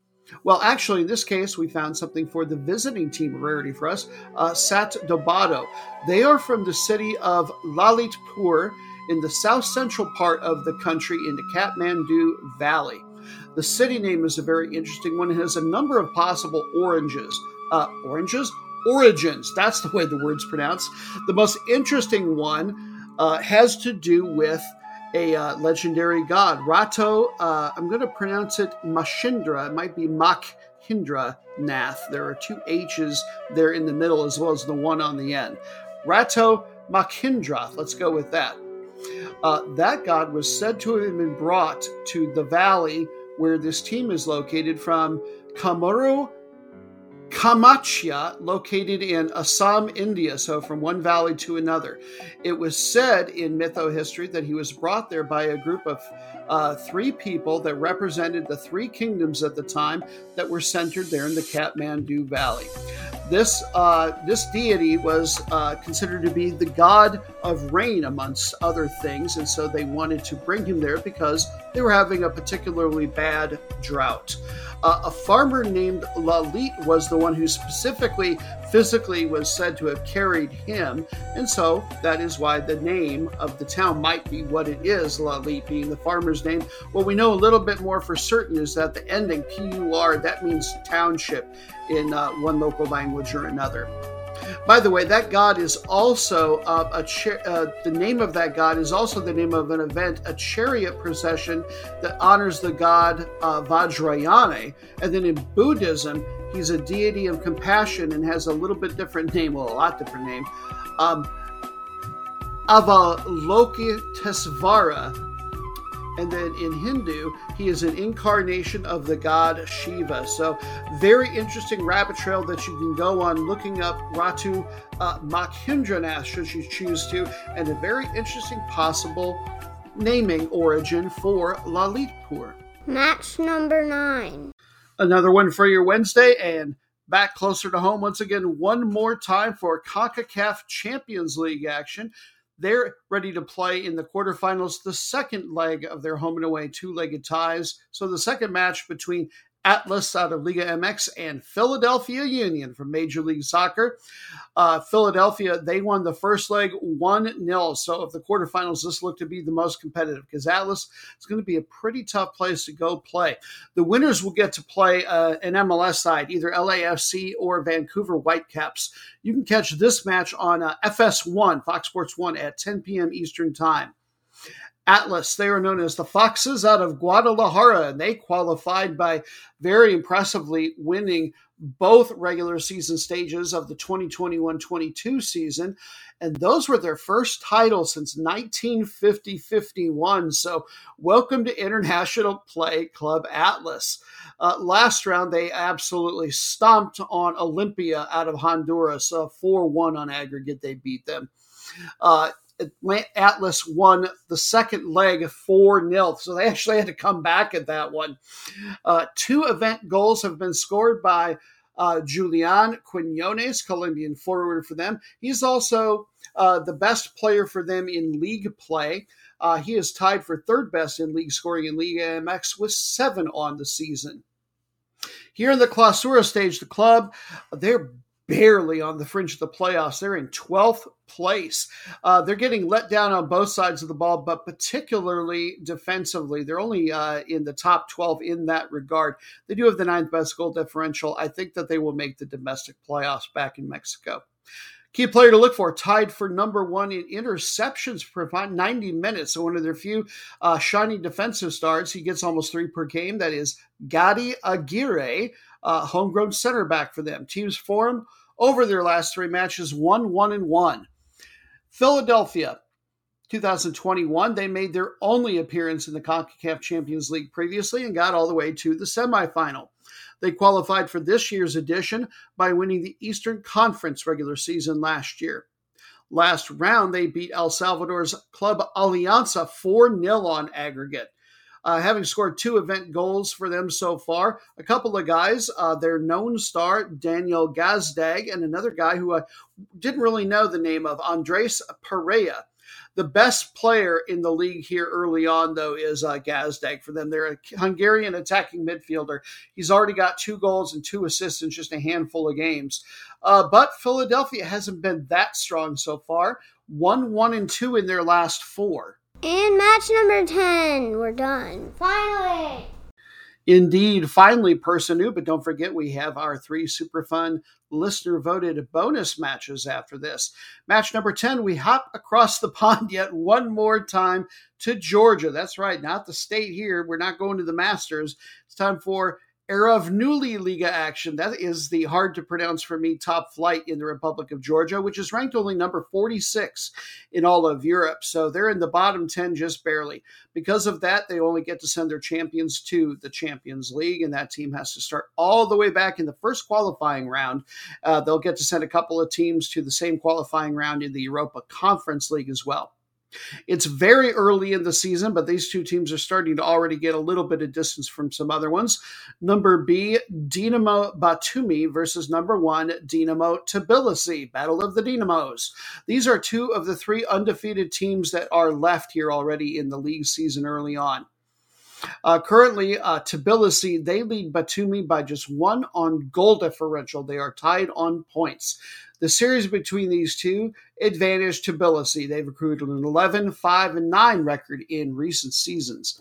Well, actually, in this case, we found something for the visiting team—a rarity for us, uh, Sat Dobato. They are from the city of Lalitpur in the south central part of the country in the Kathmandu Valley. The city name is a very interesting one. It has a number of possible oranges. Uh, oranges? Origins. That's the way the word's pronounced. The most interesting one uh, has to do with a uh, legendary god, Rato. Uh, I'm going to pronounce it Mashindra. It might be Makhindra Nath. There are two H's there in the middle as well as the one on the end. Rato Makhindra. Let's go with that. Uh, that god was said to have been brought to the valley where this team is located from Kamuru Kamachya, located in Assam, India, so from one valley to another. It was said in mytho history that he was brought there by a group of uh, three people that represented the three kingdoms at the time that were centered there in the Kathmandu Valley. This uh, this deity was uh, considered to be the god of rain, amongst other things, and so they wanted to bring him there because they were having a particularly bad drought. Uh, a farmer named Lalit was the one who specifically physically was said to have carried him, and so that is why the name of the town might be what it is, Lalit being the farmer's name. What we know a little bit more for certain is that the ending PUR that means township in uh, one local language or another. By the way, that god is also uh, a cha- uh, the name of that god is also the name of an event, a chariot procession that honors the god uh, Vajrayana. And then in Buddhism, He's a deity of compassion and has a little bit different name, well, a lot different name. Um, Avalokitesvara. And then in Hindu, he is an incarnation of the god Shiva. So, very interesting rabbit trail that you can go on looking up Ratu uh, Makhindranath, should you choose to, and a very interesting possible naming origin for Lalitpur. Match number nine. Another one for your Wednesday, and back closer to home once again, one more time for CONCACAF Champions League action. They're ready to play in the quarterfinals, the second leg of their home and away two legged ties. So the second match between Atlas out of Liga MX and Philadelphia Union from Major League Soccer. Uh, Philadelphia, they won the first leg 1 0. So, of the quarterfinals, this looked to be the most competitive because Atlas is going to be a pretty tough place to go play. The winners will get to play uh, an MLS side, either LAFC or Vancouver Whitecaps. You can catch this match on uh, FS1, Fox Sports 1 at 10 p.m. Eastern Time. Atlas. They are known as the Foxes out of Guadalajara, and they qualified by very impressively winning both regular season stages of the 2021 22 season. And those were their first titles since 1950 51. So, welcome to International Play Club Atlas. Uh, last round, they absolutely stomped on Olimpia out of Honduras, uh, 4 uh, 1 on aggregate. They beat them. Uh, Atlas won the second leg 4 0. So they actually had to come back at that one. Uh, two event goals have been scored by uh, Julian Quinones, Colombian forward for them. He's also uh, the best player for them in league play. Uh, he is tied for third best in league scoring in Liga MX with seven on the season. Here in the Clausura stage, the club, they're barely on the fringe of the playoffs. They're in 12th place. Uh, they're getting let down on both sides of the ball, but particularly defensively. They're only uh, in the top 12 in that regard. They do have the ninth best goal differential. I think that they will make the domestic playoffs back in Mexico. Key player to look for, tied for number one in interceptions per 90 minutes. So one of their few uh, shiny defensive stars. He gets almost three per game. That is Gaddi Aguirre, uh, homegrown center back for them. Teams form over their last three matches, one, one, and one. Philadelphia, 2021, they made their only appearance in the CONCACAF Champions League previously and got all the way to the semifinal. They qualified for this year's edition by winning the Eastern Conference regular season last year. Last round, they beat El Salvador's Club Alianza 4 0 on aggregate uh, having scored two event goals for them so far. A couple of guys, uh, their known star, Daniel Gazdag, and another guy who I didn't really know the name of, Andres Perea. The best player in the league here early on, though, is uh, Gazdag for them. They're a Hungarian attacking midfielder. He's already got two goals and two assists in just a handful of games. Uh, but Philadelphia hasn't been that strong so far. One, one, and two in their last four. And match number 10. We're done. Finally. Indeed, finally, person noob, but don't forget we have our three super fun listener voted bonus matches after this. Match number 10, we hop across the pond yet one more time to Georgia. That's right, not the state here. We're not going to the Masters. It's time for Erovnuli Liga action. That is the hard to pronounce for me top flight in the Republic of Georgia, which is ranked only number 46 in all of Europe. So they're in the bottom 10 just barely. Because of that, they only get to send their champions to the Champions League, and that team has to start all the way back in the first qualifying round. Uh, they'll get to send a couple of teams to the same qualifying round in the Europa Conference League as well. It's very early in the season, but these two teams are starting to already get a little bit of distance from some other ones. Number B, Dinamo Batumi versus number one, Dinamo Tbilisi, Battle of the Dinamos. These are two of the three undefeated teams that are left here already in the league season early on. Uh, currently, uh, Tbilisi, they lead Batumi by just one on goal differential. They are tied on points. The series between these two advantage Tbilisi. They've accrued an 11, 5, and 9 record in recent seasons.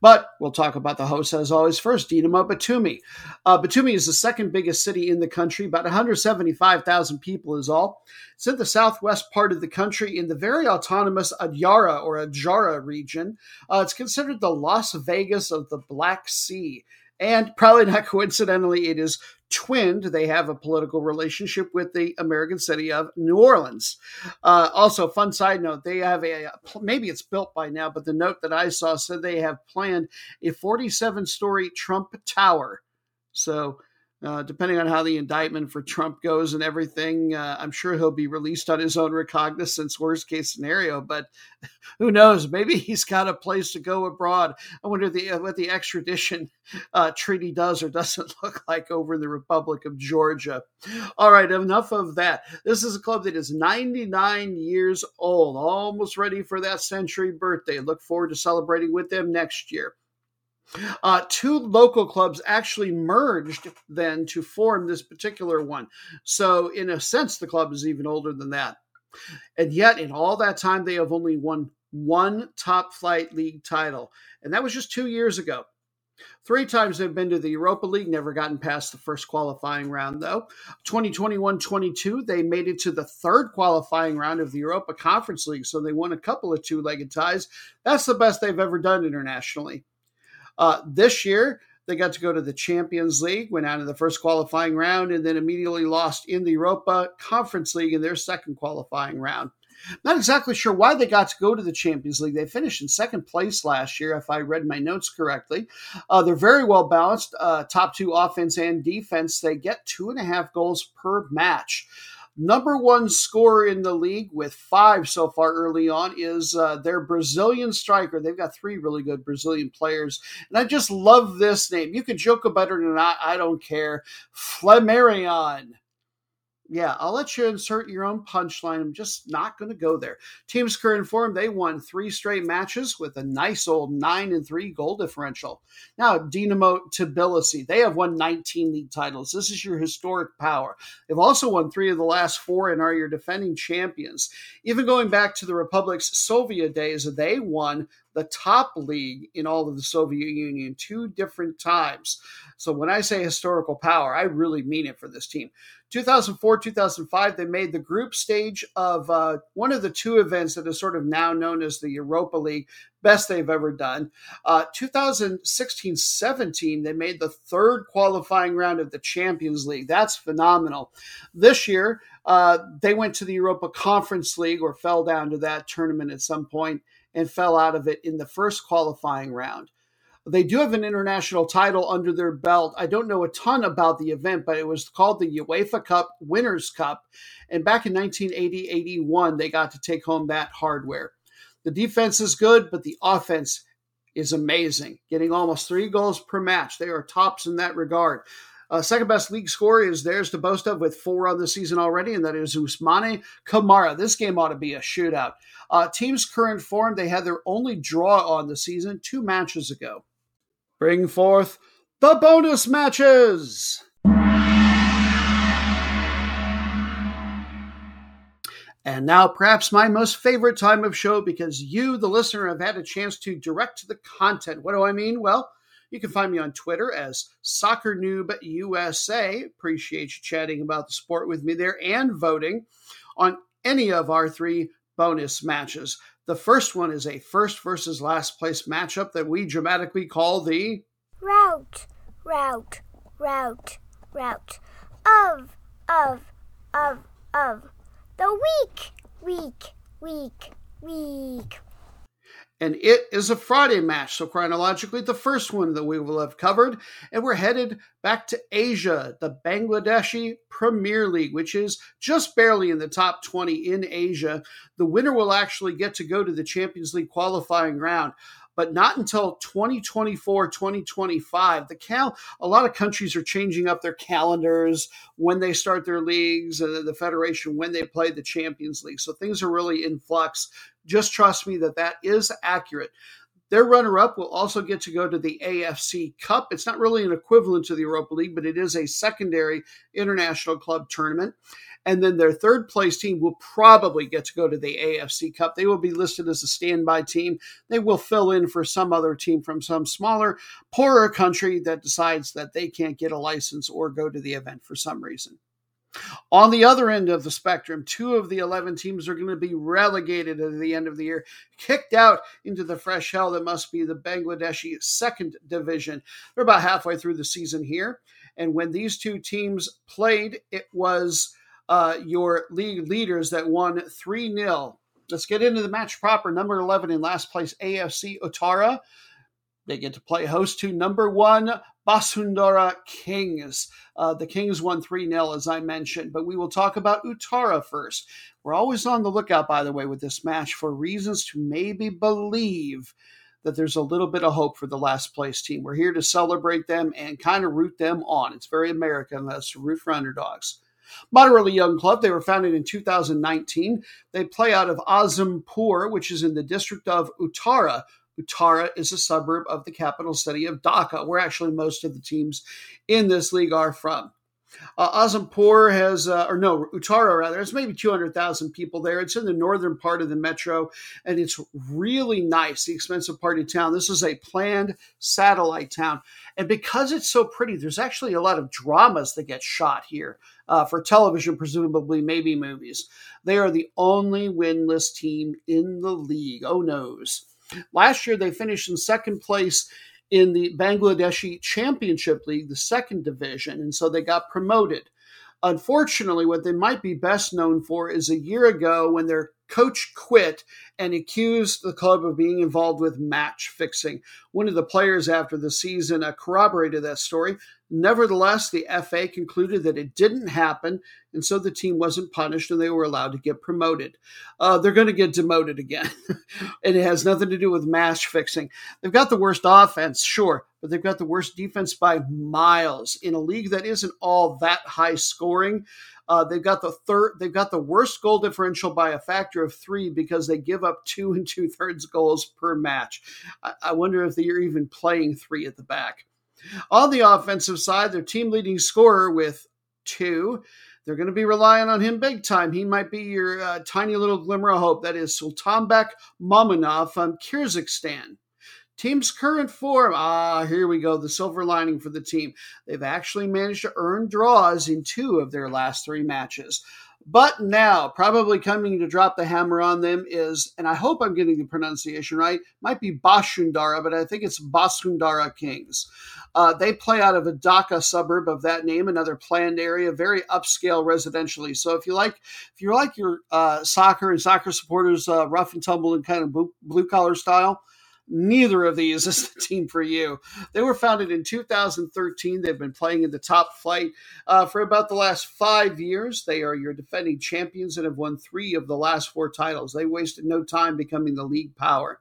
But we'll talk about the host as always first. Dinamo Batumi. Uh, Batumi is the second biggest city in the country, about 175,000 people is all. It's in the southwest part of the country in the very autonomous Adyara or Adjara region. Uh, it's considered the Las Vegas of the Black Sea. And probably not coincidentally, it is twinned. They have a political relationship with the American city of New Orleans. Uh, also, fun side note: they have a maybe it's built by now, but the note that I saw said they have planned a 47-story Trump Tower. So uh, depending on how the indictment for Trump goes and everything, uh, I'm sure he'll be released on his own recognizance, worst case scenario. But who knows? Maybe he's got a place to go abroad. I wonder the, uh, what the extradition uh, treaty does or doesn't look like over in the Republic of Georgia. All right, enough of that. This is a club that is 99 years old, almost ready for that century birthday. Look forward to celebrating with them next year. Uh, two local clubs actually merged then to form this particular one. So, in a sense, the club is even older than that. And yet, in all that time, they have only won one top flight league title. And that was just two years ago. Three times they've been to the Europa League, never gotten past the first qualifying round, though. 2021 22, they made it to the third qualifying round of the Europa Conference League, so they won a couple of two legged ties. That's the best they've ever done internationally. Uh, this year, they got to go to the Champions League, went out in the first qualifying round, and then immediately lost in the Europa Conference League in their second qualifying round. Not exactly sure why they got to go to the Champions League. They finished in second place last year, if I read my notes correctly. Uh, they're very well balanced, uh, top two offense and defense. They get two and a half goals per match. Number one scorer in the league with five so far early on is uh, their Brazilian striker. They've got three really good Brazilian players. And I just love this name. You can joke about it or not. I don't care. Flamarion. Yeah, I'll let you insert your own punchline. I'm just not going to go there. Team's current form, they won three straight matches with a nice old 9 and 3 goal differential. Now, Dinamo Tbilisi, they have won 19 league titles. This is your historic power. They've also won three of the last four and are your defending champions. Even going back to the Republic's Soviet days, they won the top league in all of the Soviet Union two different times. So when I say historical power, I really mean it for this team. 2004, 2005, they made the group stage of uh, one of the two events that is sort of now known as the Europa League, best they've ever done. Uh, 2016, 17, they made the third qualifying round of the Champions League. That's phenomenal. This year, uh, they went to the Europa Conference League or fell down to that tournament at some point and fell out of it in the first qualifying round. They do have an international title under their belt. I don't know a ton about the event, but it was called the UEFA Cup Winners' Cup. And back in 1980 81, they got to take home that hardware. The defense is good, but the offense is amazing, getting almost three goals per match. They are tops in that regard. Uh, second best league score is theirs to boast of with four on the season already, and that is Ousmane Kamara. This game ought to be a shootout. Uh, team's current form, they had their only draw on the season two matches ago. Bring forth the bonus matches! And now, perhaps my most favorite time of show because you, the listener, have had a chance to direct the content. What do I mean? Well, you can find me on Twitter as Soccer Noob USA. Appreciate you chatting about the sport with me there and voting on any of our three bonus matches. The first one is a first versus last place matchup that we dramatically call the route, route, route, route of, of, of, of. The week, week, week, week and it is a Friday match. So, chronologically, the first one that we will have covered. And we're headed back to Asia, the Bangladeshi Premier League, which is just barely in the top 20 in Asia. The winner will actually get to go to the Champions League qualifying round but not until 2024 2025 the cal a lot of countries are changing up their calendars when they start their leagues and the federation when they play the champions league so things are really in flux just trust me that that is accurate. Their runner up will also get to go to the AFC Cup. It's not really an equivalent to the Europa League, but it is a secondary international club tournament. And then their third place team will probably get to go to the AFC Cup. They will be listed as a standby team. They will fill in for some other team from some smaller, poorer country that decides that they can't get a license or go to the event for some reason. On the other end of the spectrum, two of the 11 teams are going to be relegated at the end of the year, kicked out into the fresh hell that must be the Bangladeshi second division. They're about halfway through the season here. And when these two teams played, it was uh, your league leaders that won 3 0. Let's get into the match proper. Number 11 in last place, AFC Uttara. They get to play host to number one, Basundara Kings. Uh, the Kings won 3 0, as I mentioned, but we will talk about Uttara first. We're always on the lookout, by the way, with this match for reasons to maybe believe that there's a little bit of hope for the last place team. We're here to celebrate them and kind of root them on. It's very American, Let's root for underdogs. Moderately young club. They were founded in 2019. They play out of Azimpur, which is in the district of Uttara. Uttara is a suburb of the capital city of Dhaka, where actually most of the teams in this league are from. Uh, Azimpur has, uh, or no, Uttara rather, it's maybe 200,000 people there. It's in the northern part of the metro, and it's really nice, the expensive part of town. This is a planned satellite town. And because it's so pretty, there's actually a lot of dramas that get shot here uh, for television, presumably, maybe movies. They are the only winless team in the league. Oh, noes. Last year, they finished in second place in the Bangladeshi Championship League, the second division, and so they got promoted. Unfortunately, what they might be best known for is a year ago when their coach quit and accused the club of being involved with match fixing. One of the players after the season uh, corroborated that story. Nevertheless, the FA concluded that it didn't happen, and so the team wasn't punished and they were allowed to get promoted. Uh, they're going to get demoted again, and it has nothing to do with match fixing. They've got the worst offense, sure, but they've got the worst defense by miles in a league that isn't all that high scoring. Uh, they've got the third. They've got the worst goal differential by a factor of three because they give up two and two thirds goals per match. I, I wonder if they're even playing three at the back. On the offensive side, their team leading scorer with two. They're going to be relying on him big time. He might be your uh, tiny little glimmer of hope. That is Sultanbek Mamunov from Kyrgyzstan. Team's current form. Ah, here we go. The silver lining for the team. They've actually managed to earn draws in two of their last three matches. But now, probably coming to drop the hammer on them is, and I hope I'm getting the pronunciation right, might be Bashundara, but I think it's Basundara Kings. Uh, they play out of a Dhaka suburb of that name, another planned area, very upscale residentially. So if you like, if you like your uh, soccer and soccer supporters, uh, rough and tumble and kind of blue collar style, Neither of these is the team for you. They were founded in 2013. They've been playing in the top flight uh, for about the last five years. They are your defending champions and have won three of the last four titles. They wasted no time becoming the league power.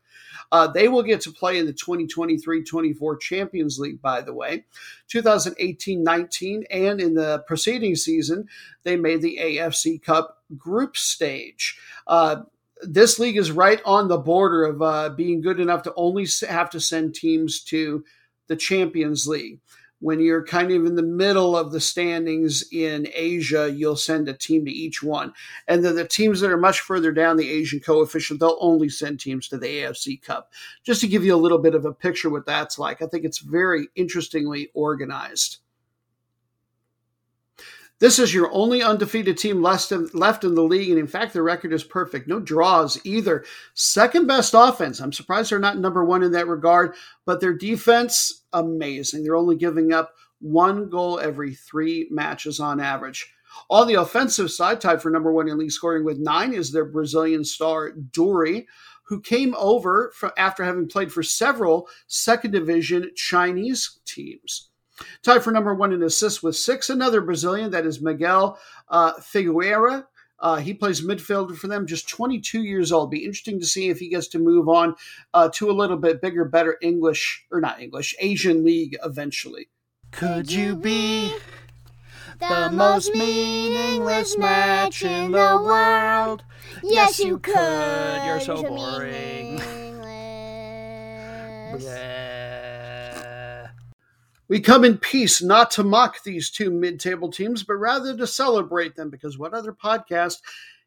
Uh, they will get to play in the 2023 24 Champions League, by the way. 2018 19, and in the preceding season, they made the AFC Cup group stage. Uh, this league is right on the border of uh, being good enough to only have to send teams to the Champions League. When you're kind of in the middle of the standings in Asia, you'll send a team to each one. And then the teams that are much further down the Asian coefficient, they'll only send teams to the AFC Cup. Just to give you a little bit of a picture what that's like, I think it's very interestingly organized. This is your only undefeated team left in, left in the league, and in fact, their record is perfect. No draws either. Second best offense. I'm surprised they're not number one in that regard, but their defense, amazing. They're only giving up one goal every three matches on average. On the offensive side, tied for number one in league scoring with nine is their Brazilian star, Duri, who came over after having played for several second division Chinese teams. Tied for number one in assists with six, another Brazilian, that is Miguel uh, Figueira. Uh, he plays midfielder for them, just 22 years old. Be interesting to see if he gets to move on uh, to a little bit bigger, better English, or not English, Asian league eventually. Could you be the most meaningless match in the world? Yes, you could. You're so boring. We come in peace, not to mock these two mid table teams, but rather to celebrate them, because what other podcast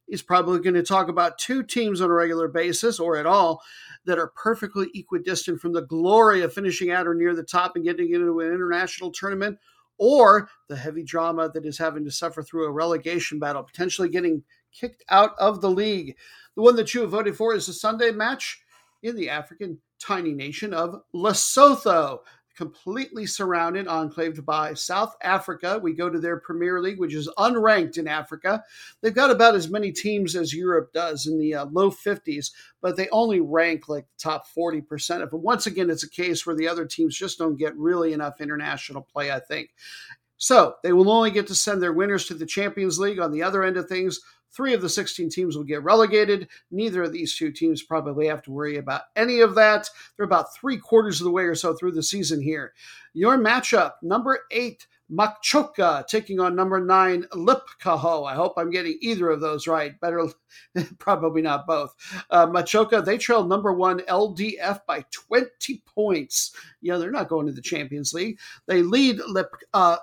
is probably going to talk about two teams on a regular basis or at all that are perfectly equidistant from the glory of finishing at or near the top and getting into an international tournament or the heavy drama that is having to suffer through a relegation battle, potentially getting kicked out of the league. The one that you have voted for is the Sunday match in the African tiny nation of Lesotho completely surrounded, enclaved by South Africa. We go to their Premier League, which is unranked in Africa. They've got about as many teams as Europe does in the uh, low 50s, but they only rank like the top 40% of them. Once again, it's a case where the other teams just don't get really enough international play, I think. So they will only get to send their winners to the Champions League. On the other end of things, Three of the 16 teams will get relegated. Neither of these two teams probably have to worry about any of that. They're about three quarters of the way or so through the season here. Your matchup, number eight, Machoka taking on number nine, Lipkaho. I hope I'm getting either of those right. Better, probably not both. Uh, Machoka, they trail number one, LDF, by 20 points. Yeah, they're not going to the Champions League. They lead Lip, uh,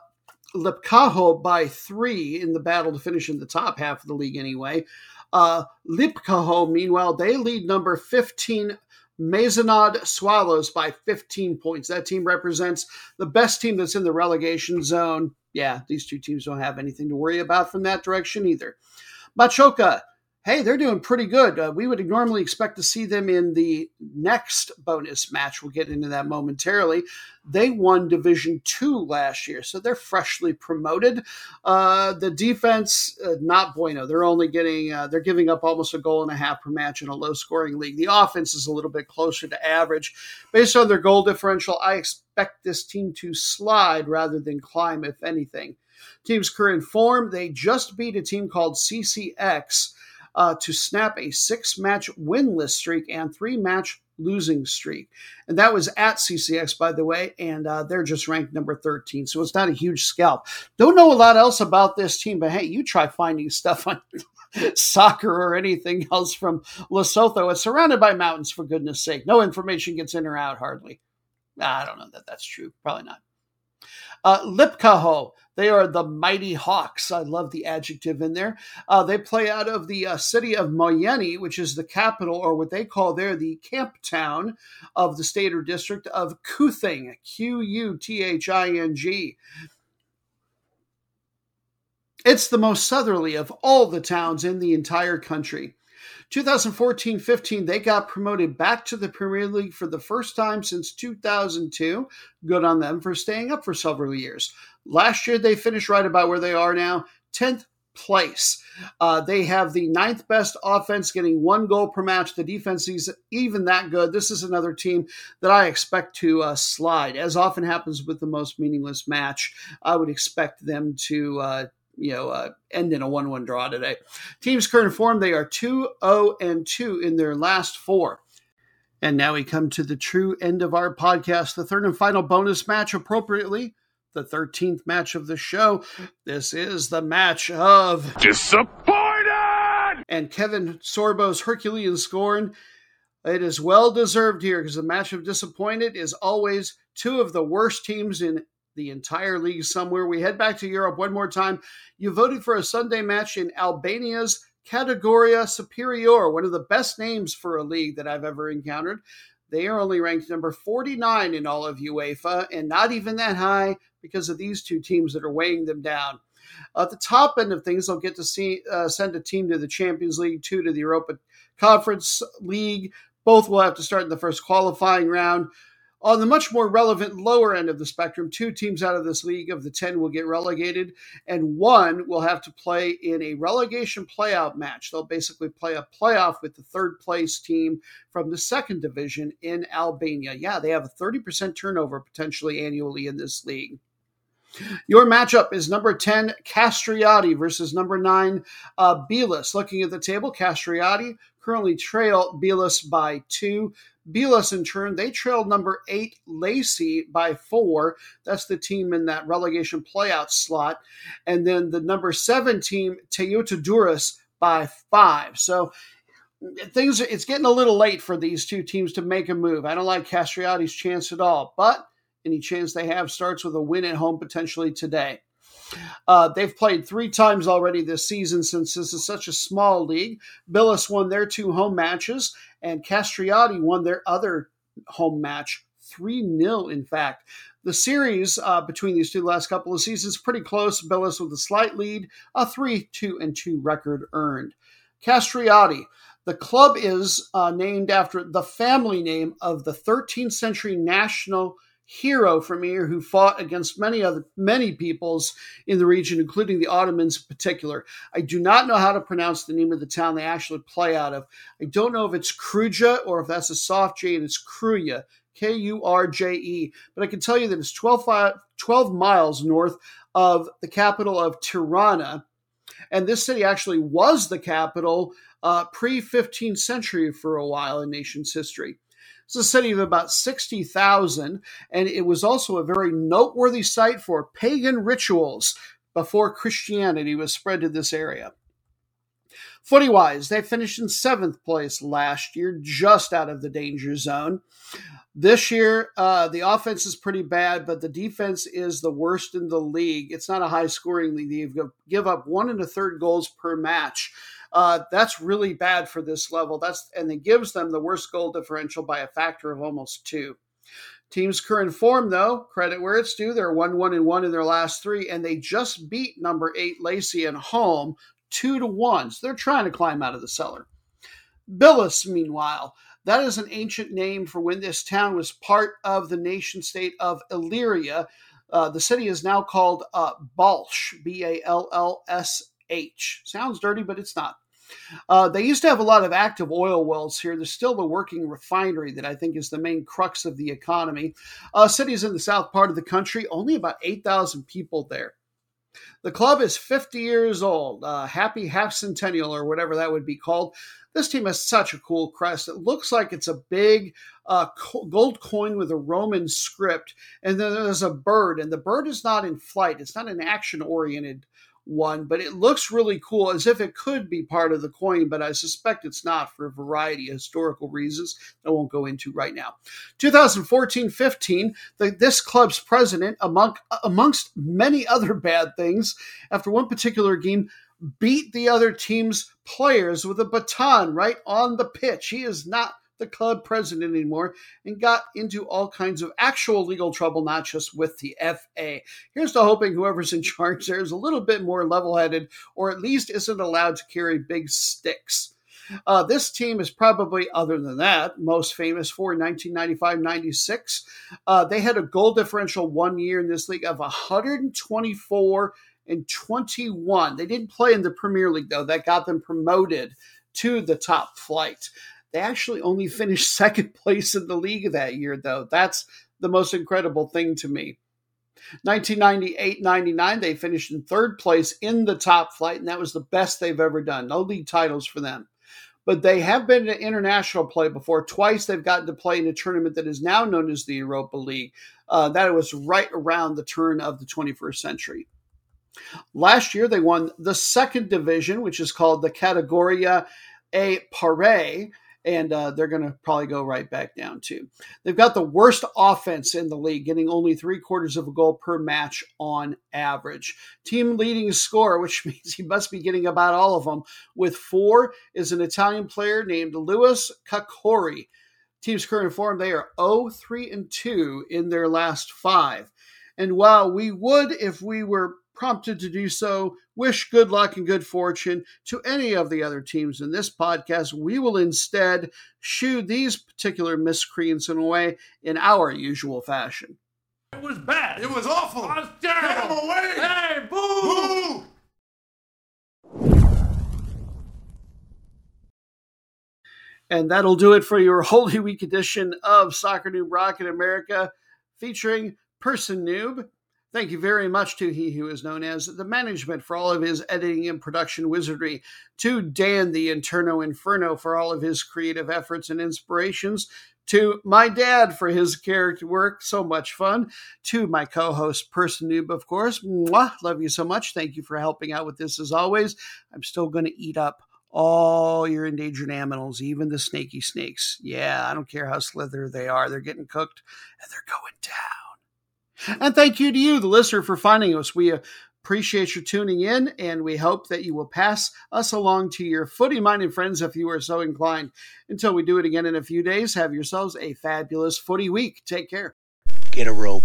Lipkaho by three in the battle to finish in the top half of the league anyway. Uh, Lipkaho, meanwhile, they lead number 15 Mazenod Swallows by 15 points. That team represents the best team that's in the relegation zone. Yeah, these two teams don't have anything to worry about from that direction either. Machoka, hey, they're doing pretty good. Uh, we would normally expect to see them in the next bonus match. We'll get into that momentarily. They won Division Two last year, so they're freshly promoted. Uh, the defense, uh, not bueno. They're only getting, uh, they're giving up almost a goal and a half per match in a low scoring league. The offense is a little bit closer to average. Based on their goal differential, I expect this team to slide rather than climb, if anything. Team's current form, they just beat a team called CCX uh, to snap a six match winless streak and three match losing streak. And that was at CCX, by the way, and uh, they're just ranked number 13. So it's not a huge scalp. Don't know a lot else about this team, but hey, you try finding stuff on soccer or anything else from Lesotho. It's surrounded by mountains, for goodness sake. No information gets in or out, hardly. I don't know that that's true. Probably not. Uh, Lipkaho, they are the Mighty Hawks. I love the adjective in there. Uh, they play out of the uh, city of Moyeni, which is the capital, or what they call there the camp town of the state or district of Quthing, Q U T H I N G. It's the most southerly of all the towns in the entire country. 2014 15, they got promoted back to the Premier League for the first time since 2002. Good on them for staying up for several years. Last year, they finished right about where they are now, 10th place. Uh, they have the ninth best offense, getting one goal per match. The defense is even that good. This is another team that I expect to uh, slide. As often happens with the most meaningless match, I would expect them to. Uh, you know, uh, end in a 1 1 draw today. Team's current form, they are 2 0 and 2 in their last four. And now we come to the true end of our podcast, the third and final bonus match, appropriately, the 13th match of the show. This is the match of Disappointed! And Kevin Sorbo's Herculean scorn. It is well deserved here because the match of disappointed is always two of the worst teams in the entire league somewhere. We head back to Europe one more time. You voted for a Sunday match in Albania's Kategoria Superior, one of the best names for a league that I've ever encountered. They are only ranked number 49 in all of UEFA, and not even that high because of these two teams that are weighing them down. At the top end of things, they'll get to see uh, send a team to the Champions League, two to the Europa Conference League. Both will have to start in the first qualifying round. On the much more relevant lower end of the spectrum, two teams out of this league of the 10 will get relegated, and one will have to play in a relegation playout match. They'll basically play a playoff with the third place team from the second division in Albania. Yeah, they have a 30% turnover potentially annually in this league. Your matchup is number 10, Kastrioti versus number 9, uh. Looking at the table, Kastrioti currently trail Bylis by two. Bylis, in turn, they trailed number eight, Laçi, by four. That's the team in that relegation playout slot. And then the number seven team, Teuta Durrës, by five. So things it's getting a little late for these two teams to make a move. I don't like Kastrioti's chance at all, but any chance they have starts with a win at home potentially today. Uh, they've played three times already this season since this is such a small league. Bylis won their two home matches, and Kastrioti won their other home match 3 0, in fact. The series uh, between these two last couple of seasons pretty close. Bylis with a slight lead, a 3 2 and 2 record earned. Kastrioti. The club is uh, named after the family name of the 13th century national hero from here who fought against many other many peoples in the region, including the Ottomans in particular. I do not know how to pronounce the name of the town they actually play out of. I don't know if it's Kruja or if that's a soft J and it's Kruja, K U R J E. But I can tell you that it's 12, 12 miles north of the capital of Tirana. And this city actually was the capital uh, pre 15th century for a while in nation's history. It's a city of about 60,000, and it was also a very noteworthy site for pagan rituals before Christianity was spread to this area. Footy wise, they finished in seventh place last year, just out of the danger zone. This year, uh, the offense is pretty bad, but the defense is the worst in the league. It's not a high scoring league. They give up one and a third goals per match. Uh, that's really bad for this level. That's and it gives them the worst goal differential by a factor of almost two. Team's current form, though, credit where it's due. They're one one and one in their last three, and they just beat number eight Laçi at home two to one. So they're trying to climb out of the cellar. Bylis, meanwhile, that is an ancient name for when this town was part of the nation state of Illyria. Uh, the city is now called uh, Ballsh, B A L L S H. Sounds dirty, but it's not. Uh, they used to have a lot of active oil wells here. There's still the working refinery that I think is the main crux of the economy. Uh, cities in the south part of the country, only about 8,000 people there. The club is 50 years old, uh, happy half centennial or whatever that would be called. This team has such a cool crest. It looks like it's a big uh, gold coin with a Roman script, and then there's a bird, and the bird is not in flight. It's not an action oriented one, but it looks really cool as if it could be part of the coin, but I suspect it's not for a variety of historical reasons I won't go into right now. 2014 15, this club's president, among, amongst many other bad things, after one particular game, beat the other team's players with a baton right on the pitch. He is not the club president anymore and got into all kinds of actual legal trouble, not just with the FA. Here's to hoping whoever's in charge there is a little bit more level headed or at least isn't allowed to carry big sticks. Uh, this team is probably, other than that, most famous for 1995 96. Uh, they had a goal differential one year in this league of 124 and 21. They didn't play in the Premier League, though. That got them promoted to the top flight. They actually only finished second place in the league that year, though. That's the most incredible thing to me. 1998 99, they finished in third place in the top flight, and that was the best they've ever done. No league titles for them. But they have been in international play before. Twice they've gotten to play in a tournament that is now known as the Europa League. Uh, that was right around the turn of the 21st century. Last year, they won the second division, which is called the Kategoria A Pare, and uh, they're going to probably go right back down too. They've got the worst offense in the league, getting only three quarters of a goal per match on average. Team leading scorer, which means he must be getting about all of them, with four, is an Italian player named Louis Cacori. Team's current form, they are 0 3 and 2 in their last five. And while we would, if we were prompted to do so, wish good luck and good fortune to any of the other teams in this podcast. We will instead shoo these particular miscreants away in our usual fashion. It was bad. It was awful. It was terrible. Get him away. Hey, boo! Boo! And that'll do it for your Holy Week edition of Soccer Noob Rockin' America featuring Person Noob Thank you very much to he who is known as the management for all of his editing and production wizardry, to Dan the Interno Inferno for all of his creative efforts and inspirations, to my dad for his character work, so much fun, to my co-host Person Noob, of course. Mwah, love you so much. Thank you for helping out with this as always. I'm still going to eat up all your endangered animals, even the snaky snakes. Yeah, I don't care how slither they are. They're getting cooked and they're going down. And thank you to you, the listener, for finding us. We appreciate your tuning in, and we hope that you will pass us along to your footy minded friends if you are so inclined. Until we do it again in a few days, have yourselves a fabulous footy week. Take care. Get a rope.